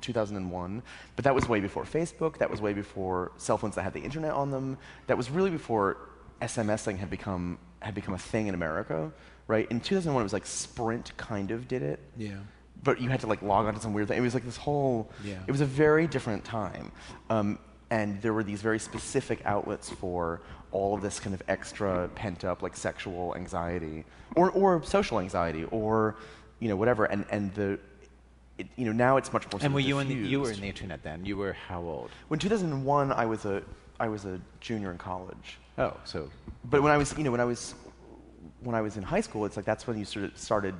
2001, but that was way before Facebook, that was way before cell phones that had the internet on them, that was really before SMSing had become, had become a thing in America, right? In 2001, it was like Sprint kind of did it. Yeah. But you had to like log onto some weird thing. It was like this whole, Yeah. it was a very different time. Um, and there were these very specific outlets for all of this kind of extra pent up like sexual anxiety or, or social anxiety or you know whatever and, and the it, you know, now it's much more. sort And were you in the, you were in the internet then? You were how old? When 2001, I was a I was a junior in college. Oh, so But when I was, you know, when I was when I was in high school, it's like that's when you sort of started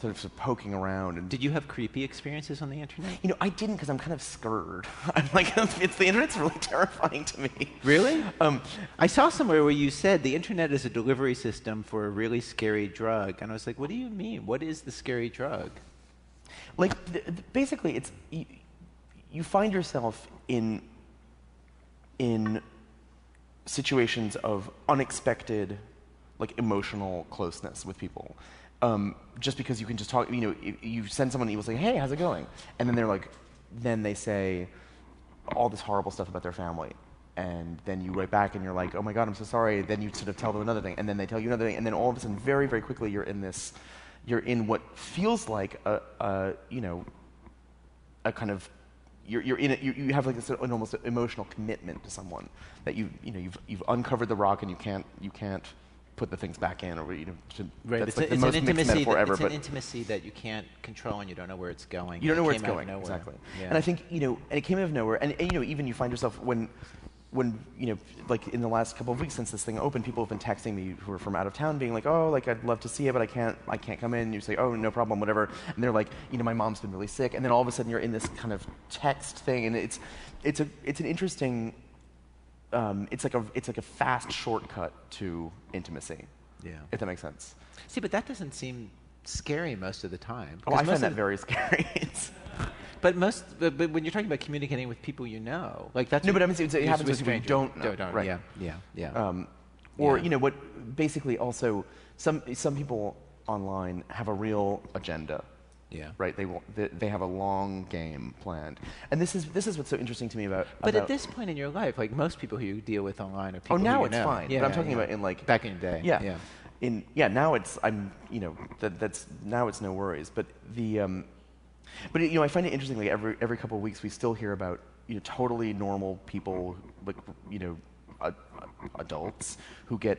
sort of, sort of poking around and did you have creepy experiences on the internet? You know, I didn't because I'm kind of scared. I'm like, it's the internet's really terrifying to me. Really? Um, I saw somewhere where you said the internet is a delivery system for a really scary drug, and I was like, what do you mean? What is the scary drug? Like, basically, it's you, you find yourself in in situations of unexpected, like emotional closeness with people. Um, just because you can just talk, you know, you send someone an email saying, "Hey, how's it going?" and then they're like, then they say all this horrible stuff about their family. And then you write back and you're like, oh my God, I'm so sorry. Then you sort of tell them another thing. And then they tell you another thing. And then all of a sudden, very, very quickly, you're in this, you're in what feels like a, a you know, a kind of, you're, you're in it, you, you have like this an almost emotional commitment to someone that you, you know, you've, you've uncovered the rock and you can't, you can't put the things back in or, you know, to, that's it's, like a- the most an mixed intimacy. metaphor That, ever. it's but an intimacy that you can't control, and you don't know where it's going. you don't know it where it's came out of going exactly Yeah. and i think you know and it came out of nowhere and, and you know even you find yourself when when you know like in the last couple of weeks since this thing opened people have been texting me who are from out of town being like oh like i'd love to see it but i can't i can't come in. And you say oh no problem whatever. And they're like you know my mom's been really sick. And then all of a sudden you're in this kind of text thing and it's it's a it's an interesting um, it's like a it's like a fast shortcut to intimacy Yeah. if that makes sense. See, but that doesn't seem scary most of the time. oh 'Cause i find that very scary. It's- But most, but, but when you're talking about communicating with people you know, like that's No, but I mean, it's- it happens with people you don't know, Don't, right. Yeah, yeah, yeah. Um, or Yeah. you know what? Basically, also some some people online have a real agenda. Yeah. Right. They, they they have a long game planned, and this is this is what's so interesting to me about. But about at this point in your life, like most people who you deal with online are people oh, now it's know. fine. Yeah, but I'm talking yeah. about in like back in the day. Yeah. yeah. In yeah, now it's I'm you know that that's now it's no worries. But the um, but you know I find it interesting. Like every every couple of weeks we still hear about you know totally normal people like you know uh, adults who get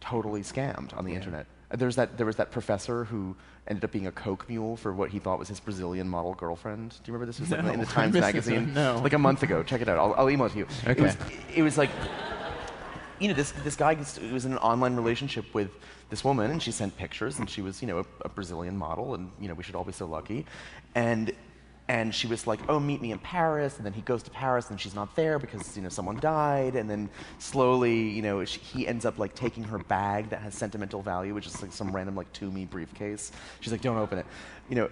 totally scammed on the Yeah. internet. There's that there was that professor who ended up being a coke mule for what he thought was his Brazilian model girlfriend. Do you remember this? It was like in the Times magazine. No. Like a month ago. Check it out. I'll, I'll email it to you. It Okay. was, it was like you know, this, this guy gets- was in an online relationship with this woman, and she sent pictures, and she was, you know, a, a Brazilian model, and, you know, we should all be so lucky. And, and she was like, oh, meet me in Paris, and then he goes to Paris, and she's not there because, you know, someone died, and then slowly, you know, she, he ends up, like, taking her bag that has sentimental value, which is, like, some random, like, Tumi briefcase. She's like, don't open it. You know,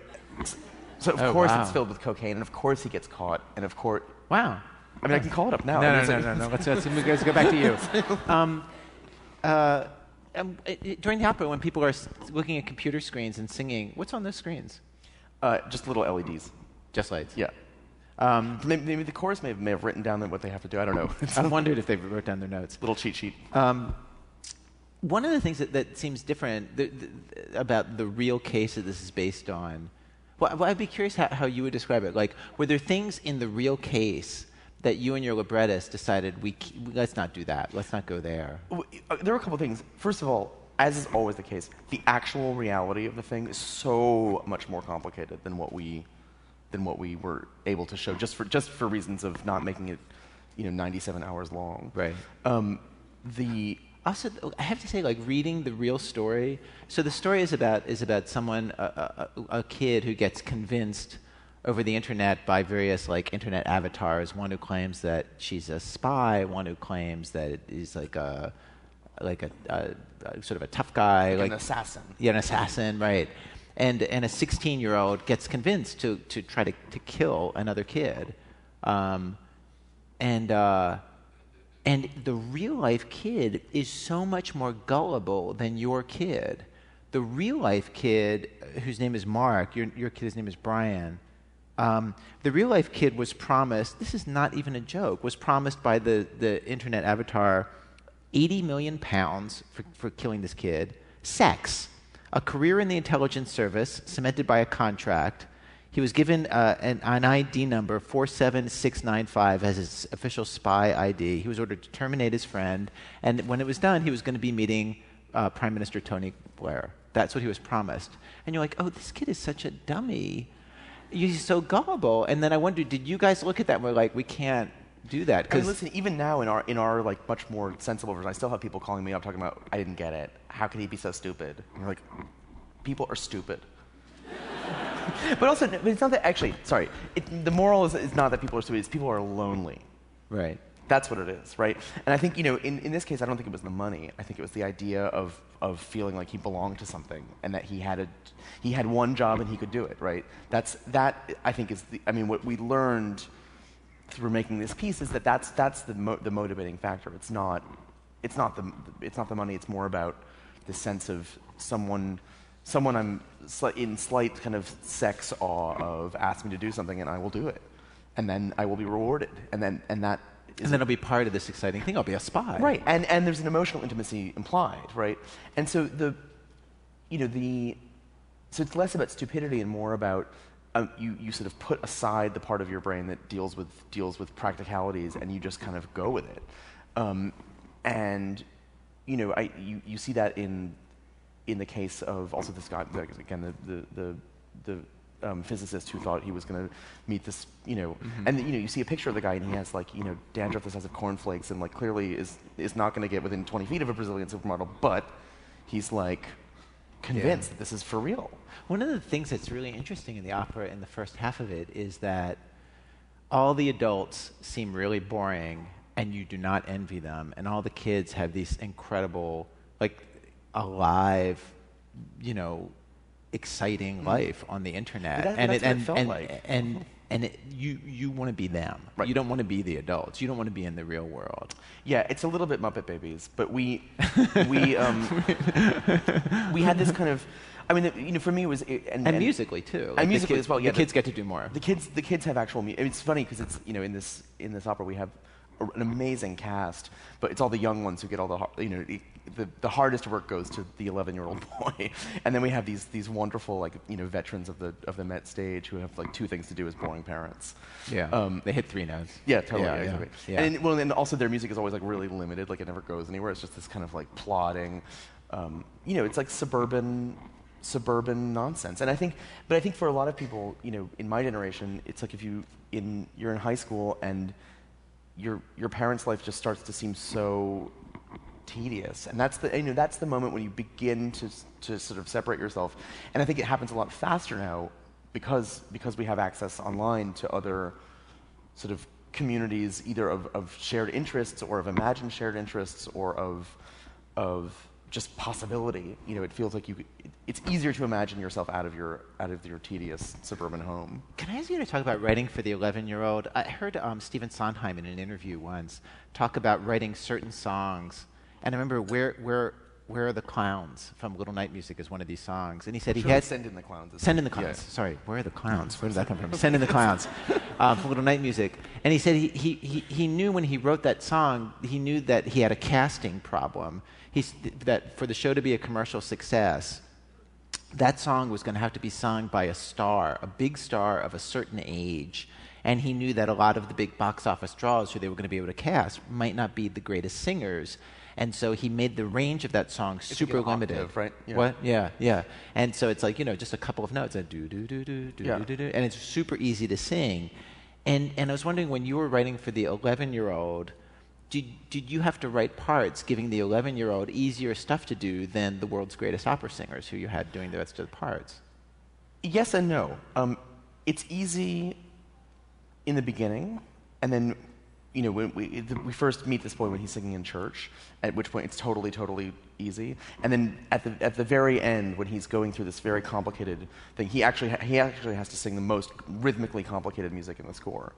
so of Oh, course wow. it's filled with cocaine, and of course he gets caught, and of course, Wow. I mean, I can call it up now. No, I mean, no, no, like- no, no. Let's, let's, let's go back to you. Um, uh, um, i- i- during the opera, when people are looking at computer screens and singing, what's on those screens? Uh, just little LEDs. Just lights. Yeah. Um, Maybe, maybe the chorus may have, may have written down what they have to do. I don't know. I wondered if they wrote down their notes. little cheat sheet. Um, one of the things that, that seems different th- th- about the real case that this is based on, well, well, I'd be curious how, how you would describe it. Like, were there things in the real case that you and your librettist decided we let's not do that, let's not go there? Uh, There are a couple things. First of all, as is always the case, the actual reality of the thing is so much more complicated than what we than what we were able to show just for just for reasons of not making it, you know, 97 hours long. Right. Um, the Also, I have to say, like reading the real story. So the story is about is about someone, a, a a kid who gets convinced over the internet by various like internet avatars. One who claims that she's a spy. One who claims that he's like a like a, a, a sort of a tough guy, Like like an assassin. Yeah, an assassin, right? And and a 16 year old gets convinced to to try to to kill another kid. Um, and uh, and the real life kid is so much more gullible than your kid. The real life kid, whose name is Mark, your your kid's name is Brian. Um, the real life kid was promised. This is not even a joke. Was promised by the the internet avatar, 80 million pounds for for killing this kid. Sex, a career in the intelligence service cemented by a contract. He was given uh, an, an ID number, 47695, as his official spy ID. He was ordered to terminate his friend, and when it was done, he was going to be meeting uh, Prime Minister Tony Blair. That's what he was promised. And you're like, oh, this kid is such a dummy. You're so gullible. And then I wondered, did you guys look at that and were like, we can't do that? I mean, Because listen, even now in our in our like much more sensible version, I still have people calling me up talking about I didn't get it. How could he be so stupid? And we're like, people are stupid. but also, but it's not that actually. Sorry, it, the moral is, is not that people are stupid. It's people are lonely. right. That's what it is, right? And I think, you know, in, in this case, I don't think it was the money. I think it was the idea of, of feeling like he belonged to something and that he had, a, he had one job and he could do it, right? That's, that, I think, is the, I mean, what we learned through making this piece is that that's, that's the, mo- the motivating factor. It's not, it's, not the, it's not the money, it's more about the sense of someone, someone I'm in slight kind of sex awe of asked me to do something and I will do it. And then I will be rewarded. And, then, and that And then I'll be part of this exciting thing. I'll be a spy. Right, and, and there's an emotional intimacy implied, right? And so the, you know, the, so it's less about stupidity and more about um, you, you sort of put aside the part of your brain that deals with, deals with practicalities and you just kind of go with it. Um, and, you know, I, you, you see that in, in the case of also this guy, again, the, the, the, the um, physicist who thought he was going to meet this, you know, and you know, you see a picture of the guy and he has like, you know, dandruff the size of cornflakes and like clearly is is not going to get within 20 feet of a Brazilian supermodel, but he's like convinced that this is for real. One of the things that's really interesting in the opera in the first half of it is that all the adults seem really boring and you do not envy them. And all the kids have these incredible, like, alive, you know, exciting life on the internet. That- and it, what it and, felt and, like. and, and it, you, you want to be them. Right. You don't want to be the adults. You don't want to be in the real world. Yeah, it's a little bit Muppet Babies, but we we um, we had this kind of. I mean, you know, for me it was and, And, and musically, too. Like, the musically as well, yeah, The kids get to do more. The kids, the kids have actual. Mu- it's funny because it's you know in this in this opera we have an amazing cast, but it's all the young ones who get all the you know the, the, hardest work goes to the 11 year old boy, and then we have these these wonderful like you know veterans of the of the Met stage who have like two things to do as boring parents. Yeah. Um, they hit three notes. yeah, totally. Yeah, yeah, exactly. yeah. And well, and also their music is always like really limited. Like it never goes anywhere. It's just this kind of like plodding. Um, you know, it's like suburban, suburban nonsense. And I think, but I think for a lot of people, you know, in my generation, it's like if you in you're in high school and your your parents' life just starts to seem so tedious, and that's the you know that's the moment when you begin to to sort of separate yourself. And I think it happens a lot faster now because because we have access online to other sort of communities, either of, of shared interests or of imagined shared interests or of of just possibility. You know, it feels like you. could- It's easier to imagine yourself out of your out of your tedious suburban home. Can I ask you to talk about writing for the 11 year old? I heard um, Stephen Sondheim in an interview once talk about writing certain songs. And I remember Where, where, where Are the Clowns from Little Night Music is one of these songs. And he said he Sure, had. send in the clowns. Send in the Yeah. clowns. Sorry, where are the clowns? Where did that come from? Send in the clowns um, from Little Night Music. And he said he, he, he, he knew when he wrote that song, he knew that he had a casting problem. He's, that for the show to be a commercial success, that song was going to have to be sung by a star, a big star of a certain age. And he knew that a lot of the big box office draws who they were going to be able to cast might not be the greatest singers. And so he made the range of that song super an limited. octave, right? Yeah. What? Yeah, yeah. And so it's like, you know, just a couple of notes. And do, do, do, do, do, Yeah. do, do, do. And it's super easy to sing. And, and I was wondering when you were writing for the 11 year old, did, did you have to write parts giving the 11 year old easier stuff to do than the world's greatest opera singers who you had doing the rest of the parts? Yes and no. Um, it's easy in the beginning, and then, you know, when we, we first meet this boy when he's singing in church, at which point it's totally, totally easy. And then at the, at the very end, when he's going through this very complicated thing, he actually, ha- he actually has to sing the most rhythmically complicated music in the score.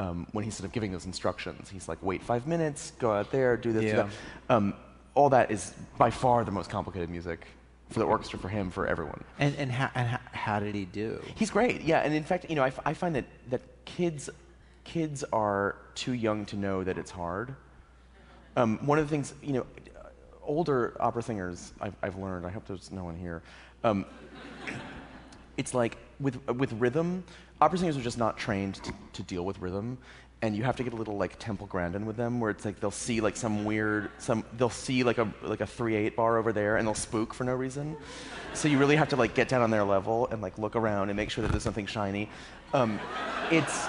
Um, when he's sort of giving those instructions, he's like, wait five minutes, go out there, do this, do that. Um, all that is by far the most complicated music for the orchestra, for him, for everyone. And, and, how, and how, how did he do? He's great, yeah. And in fact, you know, I, f- I find that, that kids, kids are too young to know that it's hard. Um, one of the things, you know, older opera singers, I've, I've learned, I hope there's no one here, um, it's like with, with rhythm, opera singers are just not trained to, to deal with rhythm. and you have to get a little like Temple Grandin with them, where it's like they'll see like some weird, some they'll see like a like a three eight bar over there, and they'll spook for no reason. So you really have to like get down on their level and like look around and make sure that there's something shiny. Um, it's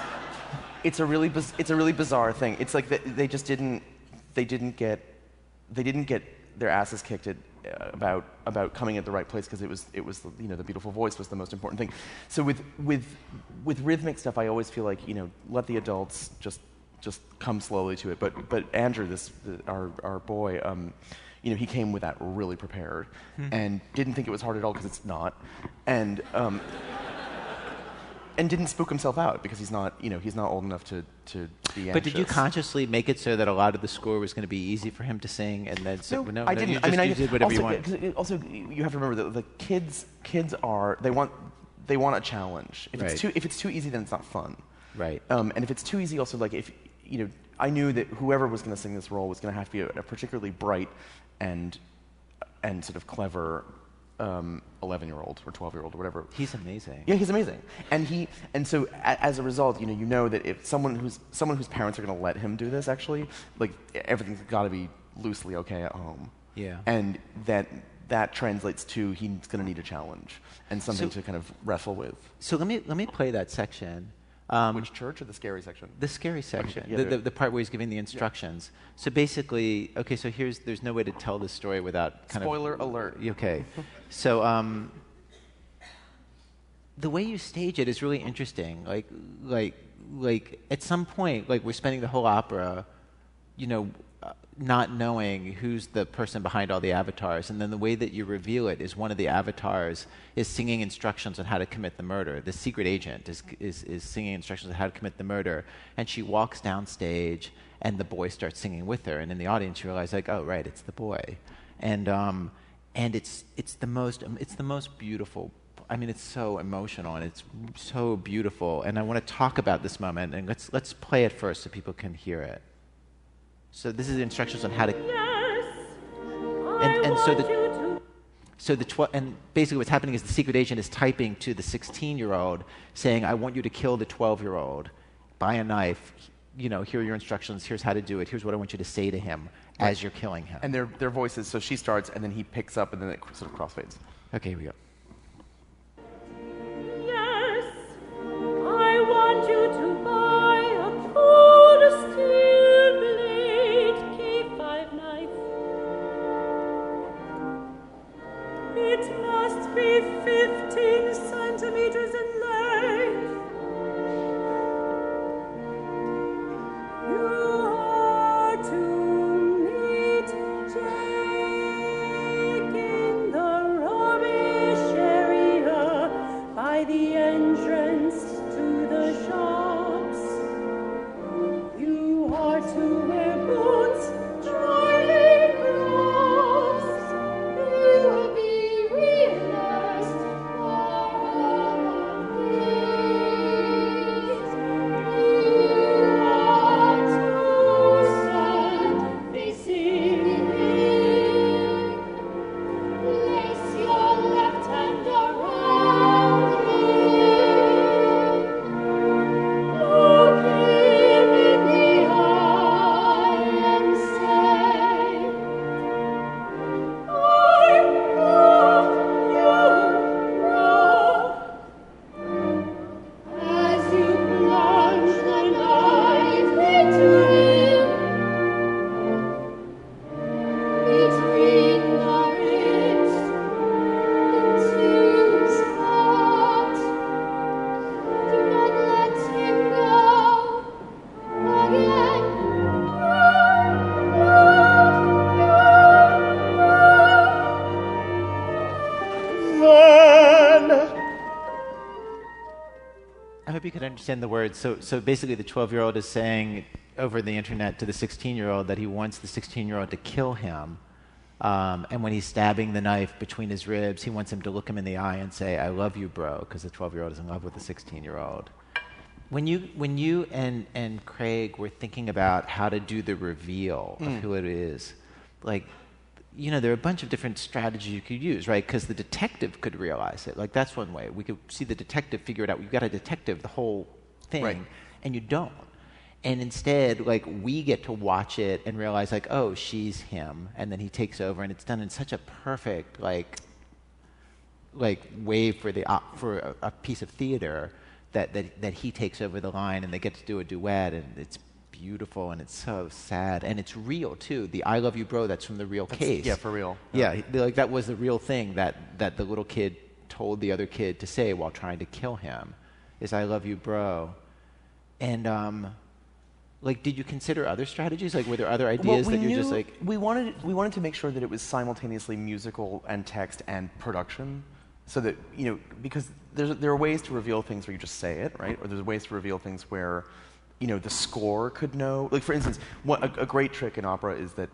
it's a really biz- it's a really bizarre thing. It's like they, they just didn't they didn't get they didn't get their asses kicked at, about about coming at the right place because it was it was the, you know the beautiful voice was the most important thing. So with with with rhythmic stuff, I always feel like you know let the adults just just come slowly to it. But but Andrew, this our our boy. Um, you know, he came with that really prepared, and didn't think it was hard at all because it's not, and um, and didn't spook himself out because he's not, you know, he's not old enough to, to be anxious. But did you consciously make it so that a lot of the score was going to be easy for him to sing, and then so, No, I didn't. I mean, I did whatever also, you wanted. Also, you have to remember that the kids, kids are they want they want a challenge. If Right. it's too if it's too easy, then it's not fun. Right. Um, and if it's too easy, also like if you know, I knew that whoever was going to sing this role was going to have to be a, a particularly bright and and sort of clever um, 11 year old or 12 year old or whatever. He's amazing. Yeah, he's amazing, and he and so a, as a result, you know, you know that if someone who's someone whose parents are going to let him do this, actually, like everything's got to be loosely okay at home. Yeah. and that that translates to he's going to need a challenge and something So- to kind of wrestle with. So let me let me play that section. Um, Which church or the scary section? The scary section, yeah, the, the, the part where he's giving the instructions. So basically, okay, so here's there's no way to tell this story without kind Spoiler of alert. Okay, so um, the way you stage it is really interesting. Like like like at some point, like we're spending the whole opera, you know, not knowing who's the person behind all the avatars, and then the way that you reveal it is one of the avatars is singing instructions on how to commit the murder. The secret agent is is, is singing instructions on how to commit the murder, and she walks downstage, and the boy starts singing with her, and in the audience you realize like, oh right, it's the boy, and um, and it's it's the most it's the most beautiful I mean, it's so emotional and it's so beautiful. And I want to talk about this moment. And let's let's play it first so people can hear it. So this is the instructions on how to. And, and so the- So the tw- and basically what's happening is the secret agent is typing to the 16-year-old saying, "I want you to kill the 12-year-old by a knife. You know, here are your instructions. Here's how to do it. Here's what I want you to say to him as you're killing him." And their their voices. So she starts, and then he picks up, and then it sort of crossfades. okay, here we go. Understand the words. So, so basically, the 12 year old is saying over the internet to the 16 year old that he wants the 16 year old to kill him. Um, and when he's stabbing the knife between his ribs, he wants him to look him in the eye and say, I love you, bro, because the 12 year old is in love with the 16 year old. When you, when you and, and Craig were thinking about how to do the reveal of who it is, like, you know, there are a bunch of different strategies you could use, right? Because the detective could realize it. Like, that's one way. We could see the detective figure it out. You've got a detective the whole thing, Right. and you don't. and instead like we get to watch it and realize like oh she's him and then he takes over and it's done in such a perfect like like way for the op- for a, a piece of theater that, that that he takes over the line and they get to do a duet and it's beautiful and it's so sad. And it's real too. The i love you bro that's from the real case. yeah, for real. yeah, he- like that was the real thing that that the little kid told the other kid to say while trying to kill him is i love you bro. And um like did you consider other strategies? Like were there other ideas we that you're just like we wanted we wanted to make sure that it was simultaneously musical and text and production, so that you know because there's there are ways to reveal things where you just say it right, or there's ways to reveal things where you know the score could know. Like for instance, what, a, a great trick in opera is that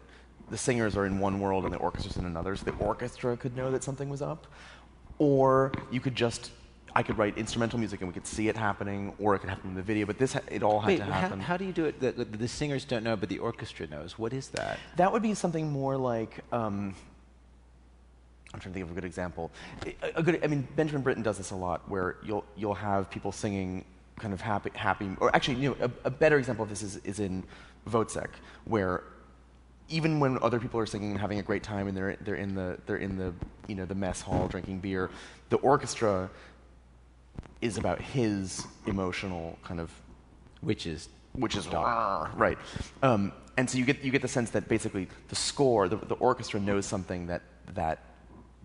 the singers are in one world and the orchestra's in another, so the orchestra could know that something was up, or you could just I could write instrumental music and we could see it happening, or it could happen in the video. But this, it all had wait to how, happen. how do you do it that that the singers don't know but the orchestra knows what is that That would be something more like. Um, I'm trying to think of a good example. A, a good, I mean, Benjamin Britten does this a lot, where you'll you'll have people singing kind of happy, happy, or actually, you know, a, a better example of this is, is in Wozzeck, where even when other people are singing and having a great time, and they're they're in the they're in the you know the mess hall drinking beer, the orchestra is about his emotional kind of which is which is "Rah," right. Um, and so you get you get the sense that basically the score, the, the orchestra knows something that that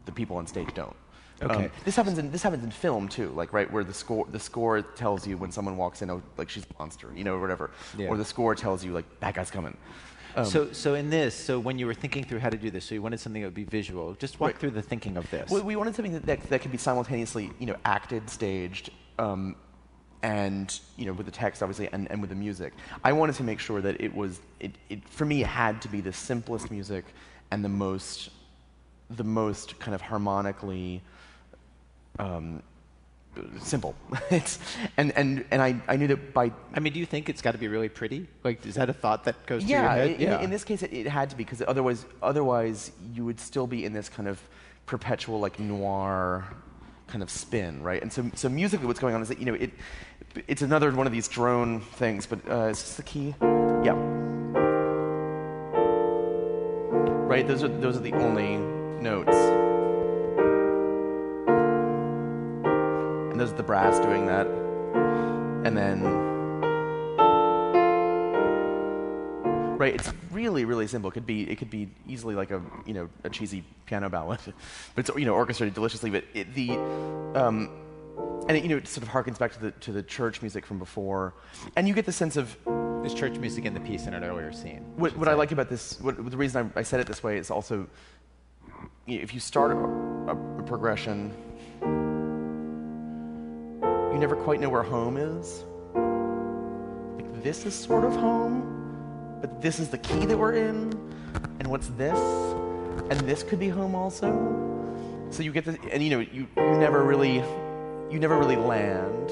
the people on stage don't. Okay. Um, this happens in this happens in film too, like right where the score the score tells you when someone walks in, oh, like she's a monster, you know, or whatever, Yeah. or the score tells you like that guy's coming. Um, so so in this so when you were thinking through how to do this so you wanted something that would be visual just walk Right. through the thinking of this We, we wanted something that, that, that could be simultaneously, you know, acted, staged, um, and you know, with the text obviously, and, and with the music. I wanted to make sure that it was, it, it for me, it had to be the simplest music and the most, the most kind of harmonically um, simple. it's, and and and I, I knew that by I mean, do you think it's got to be really pretty? Like, is that a thought that goes through your yeah, head? in, in this case, it, it had to be because otherwise, otherwise you would still be in this kind of perpetual like noir kind of spin, right? And so, so musically, what's going on is that you know it, it's another one of these drone things. But uh, is this the key? Yeah. Right. Those are those are the only notes. And those are the brass doing that. And then right it's really really simple it could be it could be easily like a you know a cheesy piano ballad but it's you know orchestrated deliciously but it, the um, and it, you know it sort of harkens back to the to the church music from before and you get the sense of There's church music in the piece in an earlier scene. what, what I like about this, what, the reason I, I said it this way is also, you know, if you start a, a, a progression, you never quite know where home is. Like this is sort of home, but this is the key that we're in, and what's this, and this could be home also. So you get the, and you know, you, you never really, you never really land.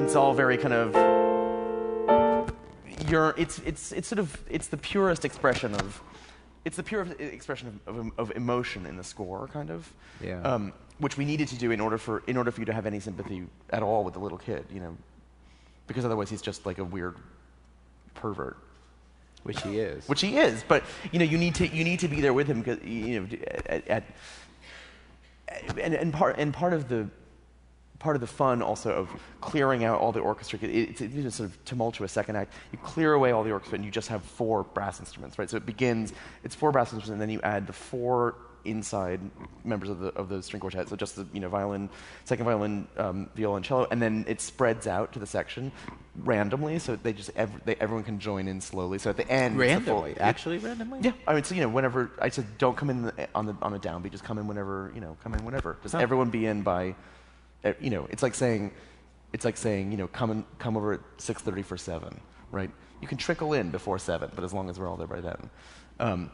It's all very kind of you're, it's, it's, it's sort of, it's the purest expression of, it's the purest expression of, of, of emotion in the score, kind of. Yeah. Um, which we needed to do in order for, in order for you to have any sympathy at all with the little kid, you know, because otherwise he's just like a weird pervert, Which he is. which he is. But you know, you need to, you need to be there with him because you know, at, at and, and part and part of the part of the fun also of clearing out all the orchestra it's, it's a sort of tumultuous second act you clear away all the orchestra and you just have four brass instruments right so it begins it's four brass instruments and then you add the four inside members of the of the string quartet so just the you know violin second violin um, violoncello and then it spreads out to the section randomly so they just ev- they, everyone can join in slowly so at the end a full- randomly. Actually, randomly? yeah, I mean, so you know, whenever I said, don't come in the, on the on the downbeat, just come in whenever you know, come in whenever. Just Huh. everyone be in by, eh, you know, it's like saying, it's like saying, you know, come and come over at six thirty for seven, right? You can trickle in before seven, but as long as we're all there by then. Um,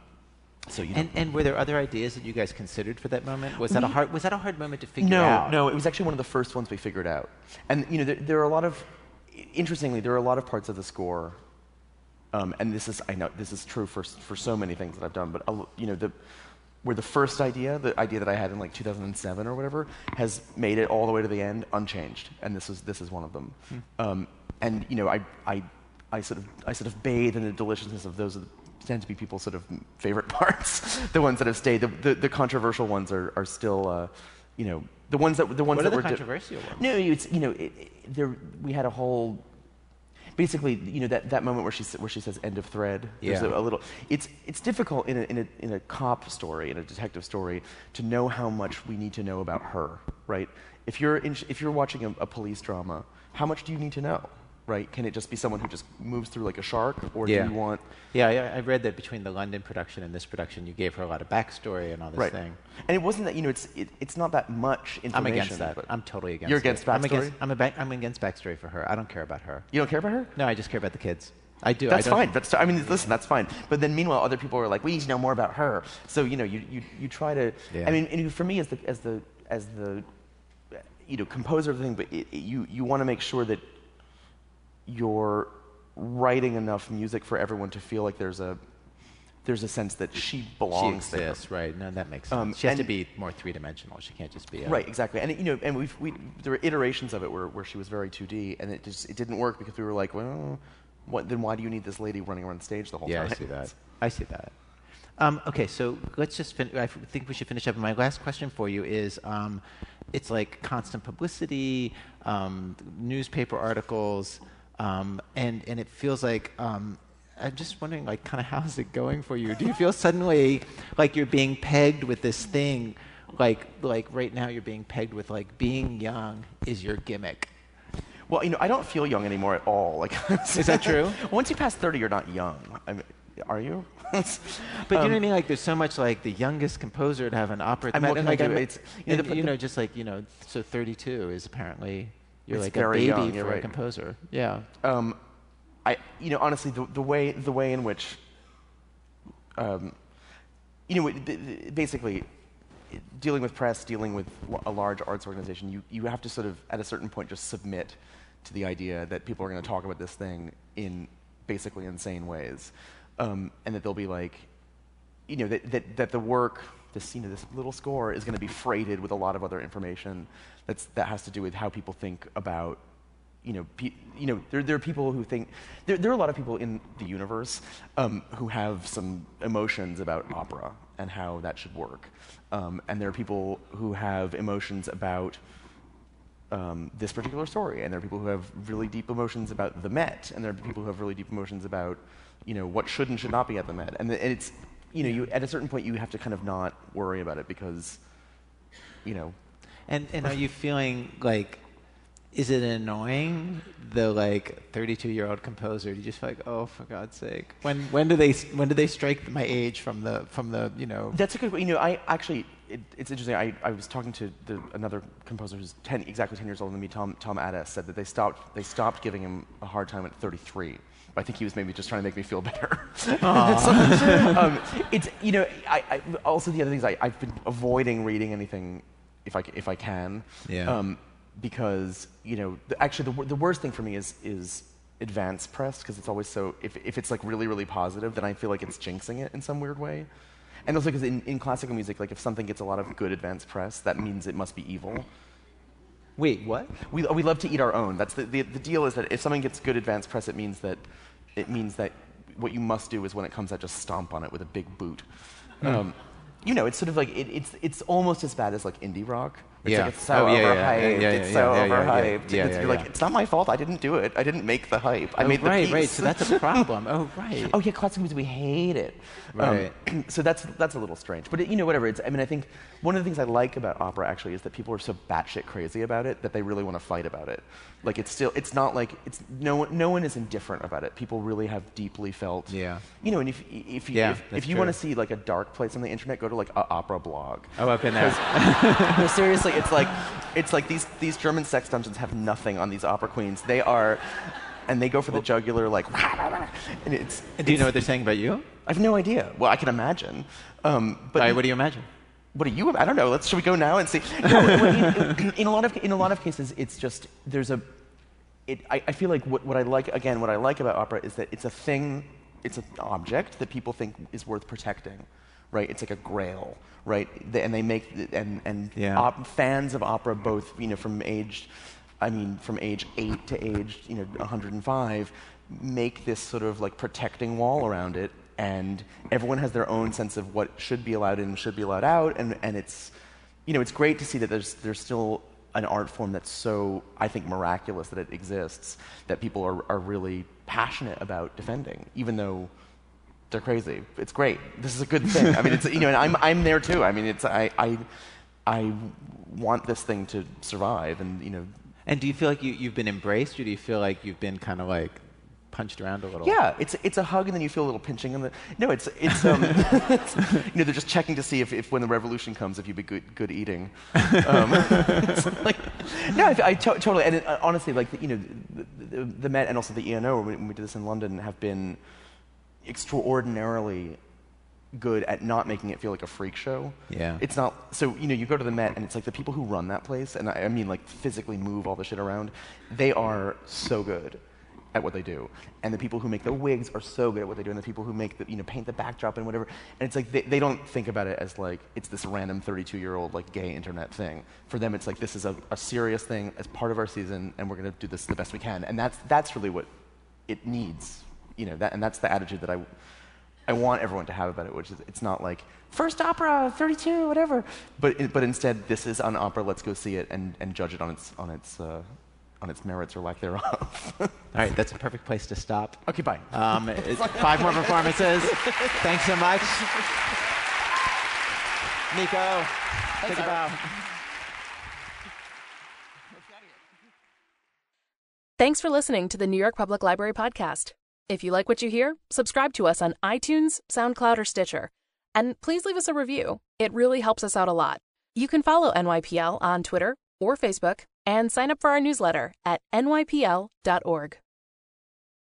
so you And, and were there other ideas that you guys considered for that moment? Was that a hard was that a hard moment to figure no, out? no, no, it was actually one of the first ones we figured out. And you know, there, there are a lot of, interestingly, there are a lot of parts of the score, um, and this is I know this is true for for so many things that I've done, but l- you know the. Where the first idea, the idea that I had in like 2007 or whatever, has made it all the way to the end unchanged, and this is this is one of them. Um, and you know, I I I sort of I sort of bathe in the deliciousness of those. Tend to be people's sort of favorite parts. the ones that have stayed. The, the, the controversial ones are, are still, uh, you know, the ones that the ones What that are the were controversial ones? No, it's you know, it, it, there we had a whole. Basically, you know that, that moment where she where she says "end of thread." There's Yeah. a, a little. It's it's difficult in a, in a in a cop story, in a detective story, to know how much we need to know about her, right? If you're in, if you're watching a, a police drama, how much do you need to know, right? Can it just be someone who just moves through like a shark, or Yeah. do you want Yeah, I, I read that between the London production and this production, you gave her a lot of backstory and all this right? thing. And it wasn't that you know it's it, it's not that much information. I'm against that. but- I'm totally against. You're it. against I'm backstory? against. I'm, a back, I'm against backstory for her. I don't care about her. You don't care about her? No, I just care about the kids. I do. That's I fine. That's, I mean, listen, that's fine. But then, meanwhile, other people are like, "We need to know more about her." So you know, you you, you try to. Yeah. I mean, and for me, as the as the as the you know composer of the thing, but it, it- you you want to make sure that you're writing enough music for everyone to feel like there's a there's a sense that she She belongs there. exists, right? No, that makes sense. Um, she has to be more three dimensional. She can't just be a, Right, exactly. And you know, and we've we there were iterations of it where, where she was very 2D, and it just it didn't work because we were like, well, what, then why do you need this lady running around the stage the whole Yeah, time? I see that. I see that. Um, okay, so let's just. Fin- I f- think we should finish up. My last question for you is: um, it's like constant publicity, um, newspaper articles, um, and and it feels like. Um, I'm just wondering, like, kind of how's it going for you? Do you feel suddenly like you're being pegged with this thing, like like right now you're being pegged with like being young is your gimmick? Well, you know, I don't feel young anymore at all. Like, Is that true? Once you pass 30, you're not young. I mean, are you? But you know what I mean? Like, there's so much like the youngest composer to have an opera. I mean, what and, can I like, do? mean, It's- you know, the- you know, just like you know, so 32 is apparently you're It's like a very baby young, for you're a right. composer. Yeah. um, I, you know, honestly, the, the way the way in which, um, you know, it- th- th- basically, dealing with press, dealing with a large arts organization, you you have to sort of at a certain point just submit to the idea that people are going to talk about this thing in basically insane ways, um, and that they'll be like, you know, that, that, that the work, this, you know, this little score is going to be freighted with a lot of other information that's, that has to do with how people think about, you know, pe- you know there, there are people who think, there, there are a lot of people in the universe um, who have some emotions about opera and how that should work. Um, and there are people who have emotions about um, this particular story, and there are people who have really deep emotions about the Met, and there are people who have really deep emotions about, you know, what should and should not be at the Met, and, and it's, you know, you, at a certain point you have to kind of not worry about it because, you know, And and are you feeling like, is it annoying the like 32 year old composer? Do you just feel like, oh, for God's sake, when when do they when do they strike my age from the from the you know? That's a good. You know, I actually, it, it's interesting. I, I was talking to the, another composer who's 10, exactly ten years older than me. Tom Tom Adès said that they stopped they stopped giving him a hard time at 33. I think he was maybe just trying to make me feel better. Um, it's you know, I, I, also the other things I, I've been avoiding reading anything if I if I can. Yeah. Um, because you know, the, actually the, the worst thing for me is is advance press because it's always so if, if it's like really really positive then i feel like it's jinxing it in some weird way and also because in, in classical music like if something gets a lot of good advance press that means it must be evil Wait, what? we, we love to eat our own that's the, the, the deal is that if something gets good advance press it means that it means that what you must do is when it comes out just stomp on it with a big boot um, you know it's sort of like it, it's, it's almost as bad as like indie rock it's Yeah. like it's so Oh, yeah, overhyped yeah, yeah, it's yeah, so yeah, yeah, yeah. overhyped Yeah, it's like yeah. it's not my fault i didn't do it i didn't make the hype i Oh, made the right, piece right. So that's a problem. Oh, right. Oh yeah, classical music. We hate it. Right. Um, so that's that's a little strange. But it, you know, whatever. It's. I mean, I think one of the things I like about opera actually is that people are so batshit crazy about it that they really want to fight about it. Like it's still. It's not like it's no one. No one is indifferent about it. People really have deeply felt. Yeah. You know, and if if you Yeah, if, if you want to see like a dark place on the internet, go to like a opera blog. Oh, I've been there. no, seriously, it's like it's like these these German sex dungeons have nothing on these opera queens. They are. And they go for the jugular, like, and it's. Do you it's- know what they're saying about you? I have no idea. Well, I can imagine. Um, but right, what do you imagine? what do you? I don't know. Let's. Should we go now and see? No, in, in, in a lot of in a lot of cases, it's just there's a. It, I, I feel like what, what I like again, what I like about opera is that it's a thing, it's an object that people think is worth protecting, right? It's like a grail, right? They, and they make and and Yeah. op, fans of opera, both you know from age, I mean from age eight to age you know 105, make this sort of like protecting wall around it, and everyone has their own sense of what should be allowed in and should be allowed out, and, and it's, you know, it's great to see that there's, there's still an art form that's so, I think, miraculous that it exists, that people are, are really passionate about defending, even though they're crazy. It's great. This is a good thing. I mean, it's, you know, and I'm, I'm there too. I mean, it's, I, I, I want this thing to survive, and, you know, And do you feel like you, you've been embraced, or do you feel like you've been kind of like punched around a little? Yeah, it's it's a hug and then you feel a little pinching And the. No, it's it's um, it's, you know they're just checking to see if, if when the revolution comes if you'd be good good eating. Um, like, no, I, I to- totally and it, uh, honestly like you know the, the, the Met and also the ENO when we, when we did this in London have been extraordinarily good at not making it feel like a freak show. Yeah. It's not so you know you go to the Met and it's like the people who run that place and I, I mean like physically move all the shit around. They are so good at what they do, and the people who make the wigs are so good at what they do, and the people who make the you know paint the backdrop and whatever. And it's like they, they don't think about it as like it's this random 32 year old like gay internet thing. For them, it's like this is a, a serious thing as part of our season, and we're gonna do this the best we can. And that's that's really what it needs, you know. That and that's the attitude that I I want everyone to have about it, which is it's not like first opera, 32, whatever, but but instead this is an opera. Let's go see it and, and judge it on its on its uh, on its merits or lack thereof. All right, that's a perfect place to stop. okay, bye. Um, five more performances. Thanks so much. Nico, take a bow. Thanks for listening to the New York Public Library podcast. If you like what you hear, subscribe to us on iTunes, SoundCloud, or Stitcher. And please leave us a review. It really helps us out a lot. You can follow NYPL on Twitter or Facebook and sign up for our newsletter at nypl.org.